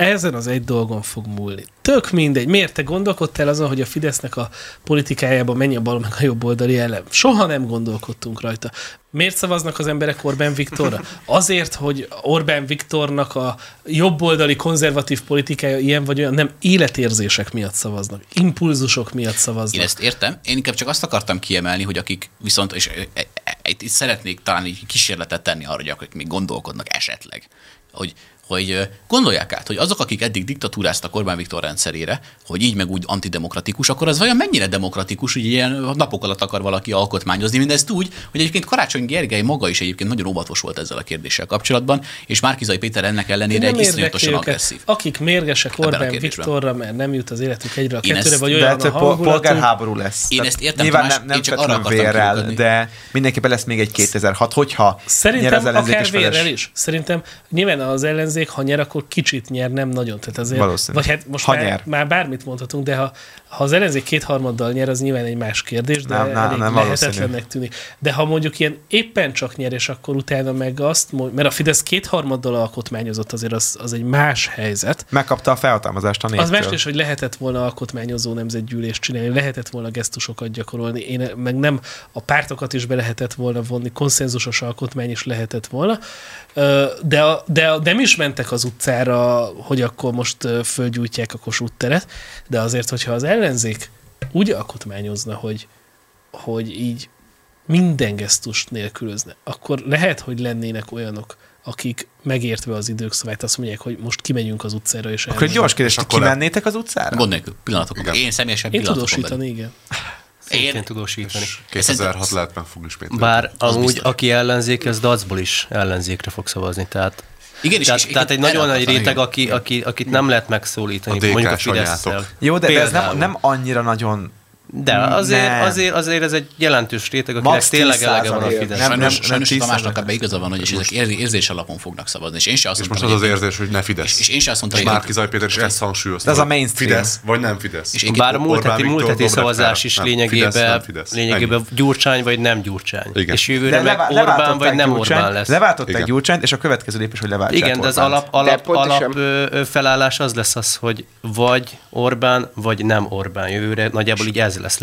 Ezen az egy dolgon fog múlni. Tök mindegy. Miért te gondolkodtál azon, hogy a Fidesznek a politikájában mennyi a bal meg a jobb oldali ellen? Soha nem gondolkodtunk rajta. Miért szavaznak az emberek Orbán Viktorra? Azért, hogy Orbán Viktornak a jobboldali konzervatív politikája ilyen vagy olyan, nem életérzések miatt szavaznak, impulzusok miatt szavaznak. Én ezt értem, én inkább csak azt akartam kiemelni, hogy akik viszont, és e- e- e- itt szeretnék talán egy kísérletet tenni arra, hogy akik még gondolkodnak esetleg, hogy, hogy gondolják át, hogy azok, akik eddig diktatúráztak Orbán Viktor rendszerére, hogy így meg úgy antidemokratikus, akkor az vajon mennyire demokratikus, hogy ilyen napok alatt akar valaki alkotmányozni, mindezt úgy, hogy egyébként Karácsony Gergely maga is egyébként nagyon óvatos volt ezzel a kérdéssel kapcsolatban, és Márkizai Péter ennek ellenére egy iszonyatosan agresszív. Akik mérgesek a Orbán. Viktorra, mert nem jut az életük egyre a Én kettőre, ezt- vagy De olyan a pol- hangulatunk. polgárháború lesz. Én ezt értem, Nyilván Tamás, nem, nem én csak arra vérrel, de mindenképpen lesz még egy 2006, hogyha Szerintem akár vérrel is. Szerintem nyilván az ellenzék, ha nyer, akkor kicsit nyer, nem nagyon. Tehát azért, Valószínű. Vagy hát most Ha már, nyer. már, bármit mondhatunk, de ha, ha az ellenzék kétharmaddal nyer, az nyilván egy más kérdés, de Nem, nem, nem, elég nem lehetetlennek tűnik. De ha mondjuk ilyen éppen csak nyer, és akkor utána meg azt, mond- mert a Fidesz kétharmaddal alkotmányozott, azért az, az egy más helyzet. Megkapta a felhatalmazást a néptől. Az más is, hogy lehetett volna alkotmányozó nemzetgyűlést csinálni, lehetett volna gesztusokat gyakorolni, én meg nem a pártokat is be lehetett volna vonni, konszenzusos alkotmány is lehetett volna, de, a- de a- nem is mentek az utcára, hogy akkor most fölgyújtják a Kossuth teret, de azért, hogyha az ellenzék úgy alkotmányozna, hogy, hogy így minden gesztust nélkülözne, akkor lehet, hogy lennének olyanok, akik megértve az idők szavát azt mondják, hogy most kimegyünk az utcára, és Akkor egy gyors kérdés, akkor kimennétek az utcára? Gond nélkül, pillanatokon. Igen. Én személyesen Én tudósítani, igen. Szintén Én- tudósítani. 2006 lehet meg fog ismételni. Bár Az amúgy, biztos. aki ellenzék, az dacból is ellenzékre fog szavazni. Tehát, Igen, tehát, és, tehát egy nagyon nagy réteg, aki, aki, akit nem lehet megszólítani, A mondjuk a fidesz. Jó, de, de ez nem, nem annyira nagyon... De azért, Nem. azért, azért ez egy jelentős réteg, akinek Max tényleg elege van a 10%. Fidesz. Nem, sajnos, nem, sajnos nem Tamásnak ebben igaza van, hogy és ezek ér- érzés alapon fognak szavazni. És én se azt És mondtam, most az az érzés, hogy ne Fidesz. És én se azt mondtam, És hogy- Márki Péter is ezt hangsúlyozta. Ez a mainstream. Fidesz, vagy nem Fidesz. És Bár a múlt heti, múlt heti szavazás is lényegében, lényegében Gyurcsány vagy nem Gyurcsány. Igen. És jövőre meg Orbán vagy nem Orbán lesz. Leváltották. Gyurcsányt, és a következő lépés, hogy leváltsák Igen, de az alap, felállás az lesz az, hogy vagy Orbán, vagy nem Orbán jövőre. Nagyjából így ez lesz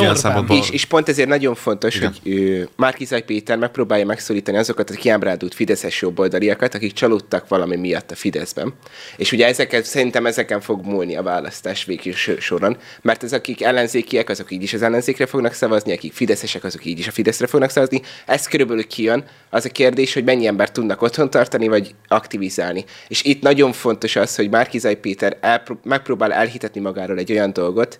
Orbán. szempontból És, és pont ezért nagyon fontos, Igen. hogy ő, Márkizaj Péter megpróbálja megszólítani azokat a kiábrándult fideszes jobboldaliakat, akik csalódtak valami miatt a Fideszben. És ugye ezeket, szerintem ezeken fog múlni a választás végül so- soron, mert az, akik ellenzékiek, azok így is az ellenzékre fognak szavazni, akik fideszesek, azok így is a Fideszre fognak szavazni. Ez körülbelül kijön. Az a kérdés, hogy mennyi embert tudnak otthon tartani, vagy aktivizálni. És itt nagyon fontos az, hogy Márkizaj Péter elpró- megpróbál elhitetni magáról egy olyan dolgot,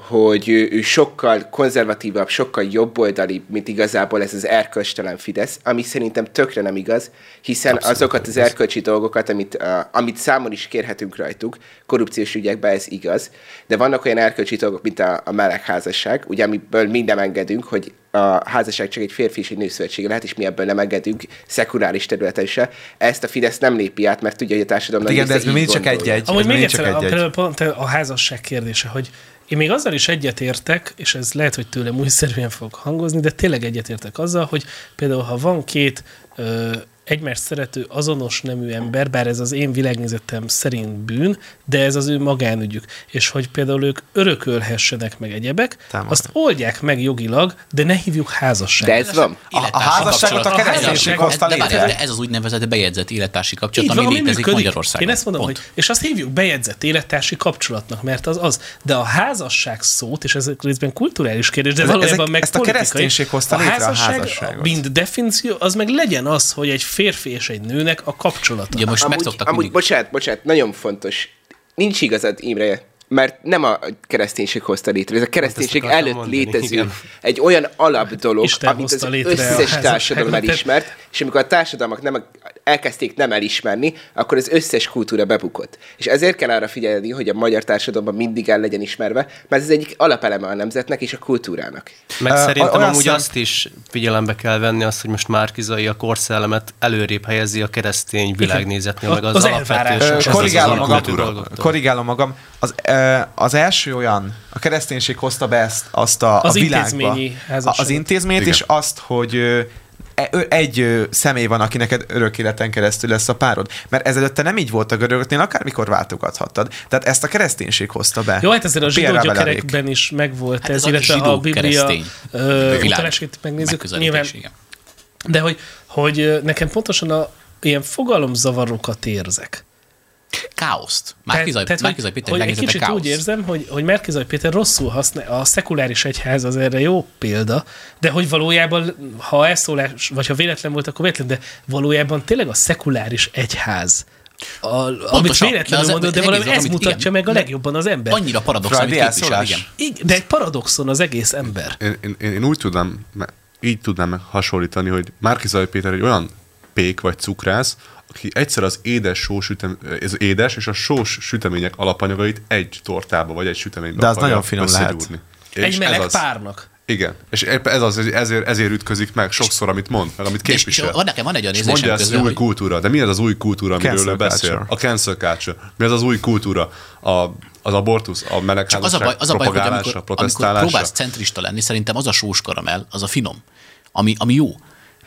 hogy ő, ő sokkal konzervatívabb, sokkal jobboldali, mint igazából ez az erkölcstelen Fidesz, ami szerintem tökre nem igaz, hiszen Abszolút azokat az erkölcsi dolgokat, amit, uh, amit számon is kérhetünk rajtuk, korrupciós ügyekben ez igaz, de vannak olyan erkölcsi dolgok, mint a, a melegházasság, ugye amiből mi nem engedünk, hogy a házasság csak egy férfi és egy nő szövetsége lehet, és mi ebből nem engedünk szekuláris területen se. Ezt a Fidesz nem lépi át, mert tudja, hogy a társadalom Igen, nagy de ez mindig csak egy-egy. Amúgy még egyszer, a, például pont a házasság kérdése, hogy én még azzal is egyetértek, és ez lehet, hogy tőlem újszerűen fog hangozni, de tényleg egyetértek azzal, hogy például ha van két ö, egymást szerető, azonos nemű ember, bár ez az én világnézetem szerint bűn, de ez az ő magánügyük. És hogy például ők örökölhessenek meg egyebek, Támogatom. azt oldják meg jogilag, de ne hívjuk házasságnak. De ez van. A- a házasságot a kereszténység de- hozta de- létre. de Ez az úgynevezett bejegyzett élettársi kapcsolat, Így van, ami ami létezik működik. Magyarországon. Én ezt mondom, Pont. hogy és azt hívjuk bejegyzett élettársi kapcsolatnak, mert az az. De a házasság szót, és ez részben kulturális kérdés, de Ezek- valójában ezek- meg ezt a kereszténység hozta létre a házasságot. mint definíció, az meg legyen az, hogy egy férfi és egy nőnek a kapcsolata. Ugye most amúgy, megszoktak amúgy mindig. bocsánat, bocsánat, nagyon fontos. Nincs igazad, Imre, mert nem a kereszténység hozta létre, ez a kereszténység akartam előtt mondani, létező igen. egy olyan alap dolog, Isten amit az a összes házasságot. társadalom elismert, és amikor a társadalmak nem elkezdték nem elismerni, akkor az összes kultúra bebukott. És ezért kell arra figyelni, hogy a magyar társadalomban mindig el legyen ismerve, mert ez egyik alapeleme a nemzetnek és a kultúrának. Meg Ö, szerintem amúgy szem- azt is figyelembe kell venni, azt, hogy most Márkizai a korszellemet előrébb helyezi a keresztény világnézetnél, meg az, Az alapvető elvárás. Ö, És ez korrigálom magam, korrigálom magam. Az, az első olyan, a kereszténység hozta be ezt, azt a, Az a világba. Az intézményt, Igen. és azt, hogy e- egy személy van, aki neked örök életen keresztül lesz a párod. Mert ezelőtte nem így volt a görögöknél, akármikor váltogathattad. Tehát ezt a kereszténység hozta be. Jó, hát ezért a zsidó gyökerekben is megvolt Hát ez, ez a illetve a zsidó Biblia utalásait megnézzük. Nyilván, igen. de hogy, hogy nekem pontosan a ilyen fogalomzavarokat érzek. Káoszt. Márkizaj, tehát, Márkizaj Péter hogy egy kicsit káoszt. úgy érzem, hogy, hogy Márkizaj Péter rosszul használ, a szekuláris egyház az erre jó példa, de hogy valójában, ha elszólás, vagy ha véletlen volt, akkor véletlen, de valójában tényleg a szekuláris egyház, a, amit Pontosan, véletlenül de az- mondod, de valami ez amit- mutatja igen, meg a legjobban az ember. Annyira paradox, amit képvisel, igen. Igen, de egy paradoxon az egész ember. Én, én, én, én úgy tudnám, így tudnám hasonlítani, hogy Márkizaj Péter egy olyan pék vagy cukrász, aki egyszer az édes, sós sütem, az édes és a sós sütemények alapanyagait egy tortába vagy egy süteménybe De az nagyon finom lehet. összegyúrni. Egy És meleg ez az. párnak. Igen, és ez az, ezért, ezért ütközik meg sokszor, amit mond, meg amit És, és képvisel. van nekem van egy olyan És mondja ezt, hogy új kultúra. De mi az az új kultúra, amiről Cancel ő beszél? culture. A cancel culture. Mi az az új kultúra? A, az abortusz, a csak az a melegházasság baj, az a baj hogy amikor, amikor próbálsz centrista lenni, szerintem az a sós karamell, az a finom, ami, ami jó.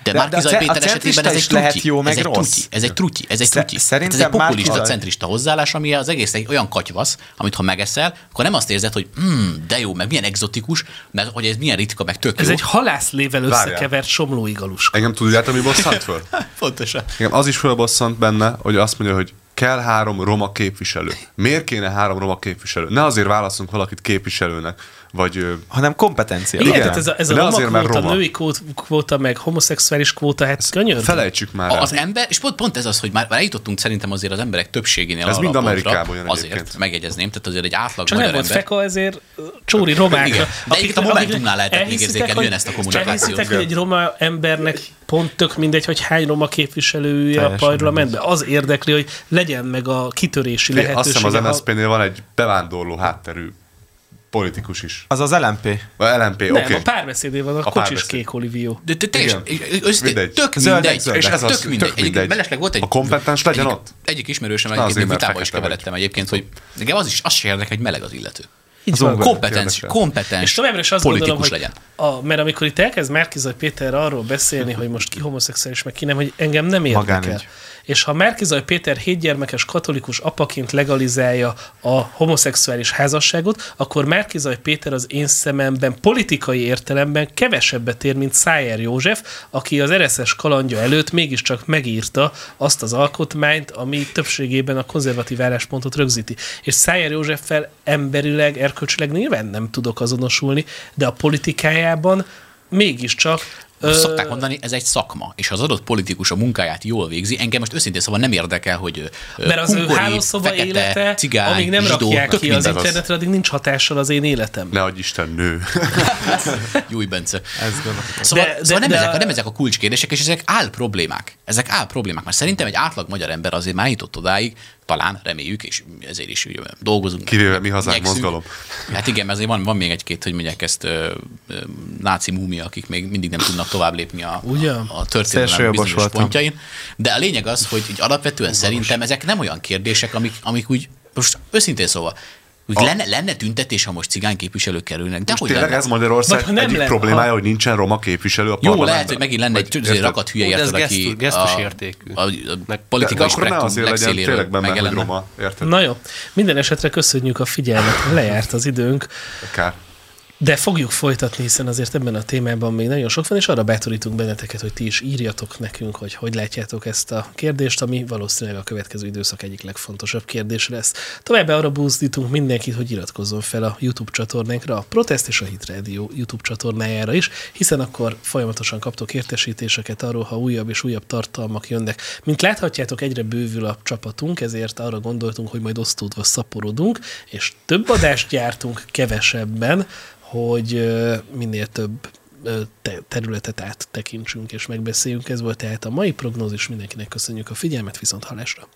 De, De- Márkizaj a ce- Péter a esetében ez egy is lehet trutyi. jó, meg ez egy rossz. trutyi. Ez egy trutyi. Ez egy trutyi. szerintem ez egy populista, Márkizaj- centrista hozzáállás, ami az egész egy olyan katyvasz, amit ha megeszel, akkor nem azt érzed, hogy hmm, de jó, meg milyen egzotikus, meg hogy ez milyen ritka, meg tök Ez jó. egy halászlével összekevert somlói galuska. Engem tudjátok, mi bosszant föl? Pontosan. Engem az is fölbosszant benne, hogy azt mondja, hogy kell három roma képviselő. Miért kéne három roma képviselő? Ne azért válaszunk valakit képviselőnek, vagy hanem kompetencia. Igen, Igen. tehát ez a, ez a roma azért, mert kvóta, roma. női kvóta, meg homoszexuális kvóta, hát könyörgöm. felejtsük már el. Az ember, és pont, pont ez az, hogy már, már eljutottunk szerintem azért az emberek többségénél Ez mind a Amerikából jön Azért egyébként. megjegyezném, tehát azért egy átlag Csak nem magyar volt ember. feka, ezért csóri romákra. Igen. De egyébként a Momentumnál lehetett még érzékelni hogy- ugyanezt a kommunikációt. Elhiszitek, hogy egy roma embernek pont tök mindegy, hogy hány roma képviselője a Teljesen parlamentben. Az érdekli, hogy legyen meg a kitörési Figyelj, Azt hiszem az MSZP-nél van egy bevándorló hátterű politikus is. Az az LMP. A LMP, oké. Okay. a párbeszédé van, a, A kocsis párbeszéd. kék olivió. De te teljesen, Mindegy. tök mindegy. És ez az, tök mindegy. mindegy. mellesleg volt egy... A kompetens legyen egyik, ott? Egyik ismerősem egyébként vitába is keveredtem egyébként, hogy nekem az is, az se érdekel, hogy meleg az illető. Így van. Kompetens, kompetens És továbbra is azt politikus gondolom, hogy legyen. A, mert amikor itt elkezd Márkizaj Péter arról beszélni, hogy most ki homoszexuális, meg ki nem, hogy engem nem érdekel. Magánügy. És ha Márkizaj Péter hétgyermekes katolikus apaként legalizálja a homoszexuális házasságot, akkor Márkizaj Péter az én szememben politikai értelemben kevesebbet ér, mint Szájer József, aki az RSS kalandja előtt mégiscsak megírta azt az alkotmányt, ami többségében a konzervatív álláspontot rögzíti. És Szájer Józseffel emberileg, erkölcsileg nyilván nem tudok azonosulni, de a politikájában mégiscsak ö, Szokták mondani, ez egy szakma, és ha az adott politikus a munkáját jól végzi, engem most őszintén szóval nem érdekel, hogy mert az ő kunkori, hálószoba fekete, élete, cigány, amíg nem zsidó, rakják ki az internetre, addig nincs hatással az én életem. Ne adj Isten, nő. Júj, Bence. Ez. Szóval, De- de, de- szóval nem, de- ezek, nem ezek a kulcskérdések, és ezek áll problémák. Ezek áll problémák, mert szerintem egy átlag magyar ember azért már jutott odáig, talán reméljük, és ezért is ugye, dolgozunk. Kivéve mi hazánk igyekszünk. mozgalom. Hát igen, mert azért van, van még egy-két, hogy mondják ezt ö, ö, náci múmia, akik még mindig nem tudnak tovább lépni a, Ugye? a, a történelem bizonyos voltam. pontjain. De a lényeg az, hogy így alapvetően szerintem ezek nem olyan kérdések, amik, amik úgy, most őszintén szóval, úgy A- lenne, lenne tüntetés, ha most cigány képviselők kerülnek. De Most hogy tényleg lenne? ez Magyarország nem egyik lenne, problémája, ha- hogy nincsen roma képviselő a Jó, lehet, hogy megint lenne egy érted? rakat hülye, de érted, aki gesztus- gesztus a, értékű. a, a De, politikai de akkor spektrum azért legyen tényleg benne, hogy roma. Érted? Na jó, minden esetre köszönjük a figyelmet, lejárt az időnk, Kár. De fogjuk folytatni, hiszen azért ebben a témában még nagyon sok van, és arra bátorítunk benneteket, hogy ti is írjatok nekünk, hogy hogy látjátok ezt a kérdést, ami valószínűleg a következő időszak egyik legfontosabb kérdés lesz. Továbbá arra buzdítunk mindenkit, hogy iratkozzon fel a YouTube csatornánkra, a Protest és a Hit Radio YouTube csatornájára is, hiszen akkor folyamatosan kaptok értesítéseket arról, ha újabb és újabb tartalmak jönnek. Mint láthatjátok, egyre bővül a csapatunk, ezért arra gondoltunk, hogy majd osztódva szaporodunk, és több adást gyártunk kevesebben, hogy minél több területet áttekintsünk és megbeszéljünk. Ez volt tehát a mai prognózis. Mindenkinek köszönjük a figyelmet, viszont halásra!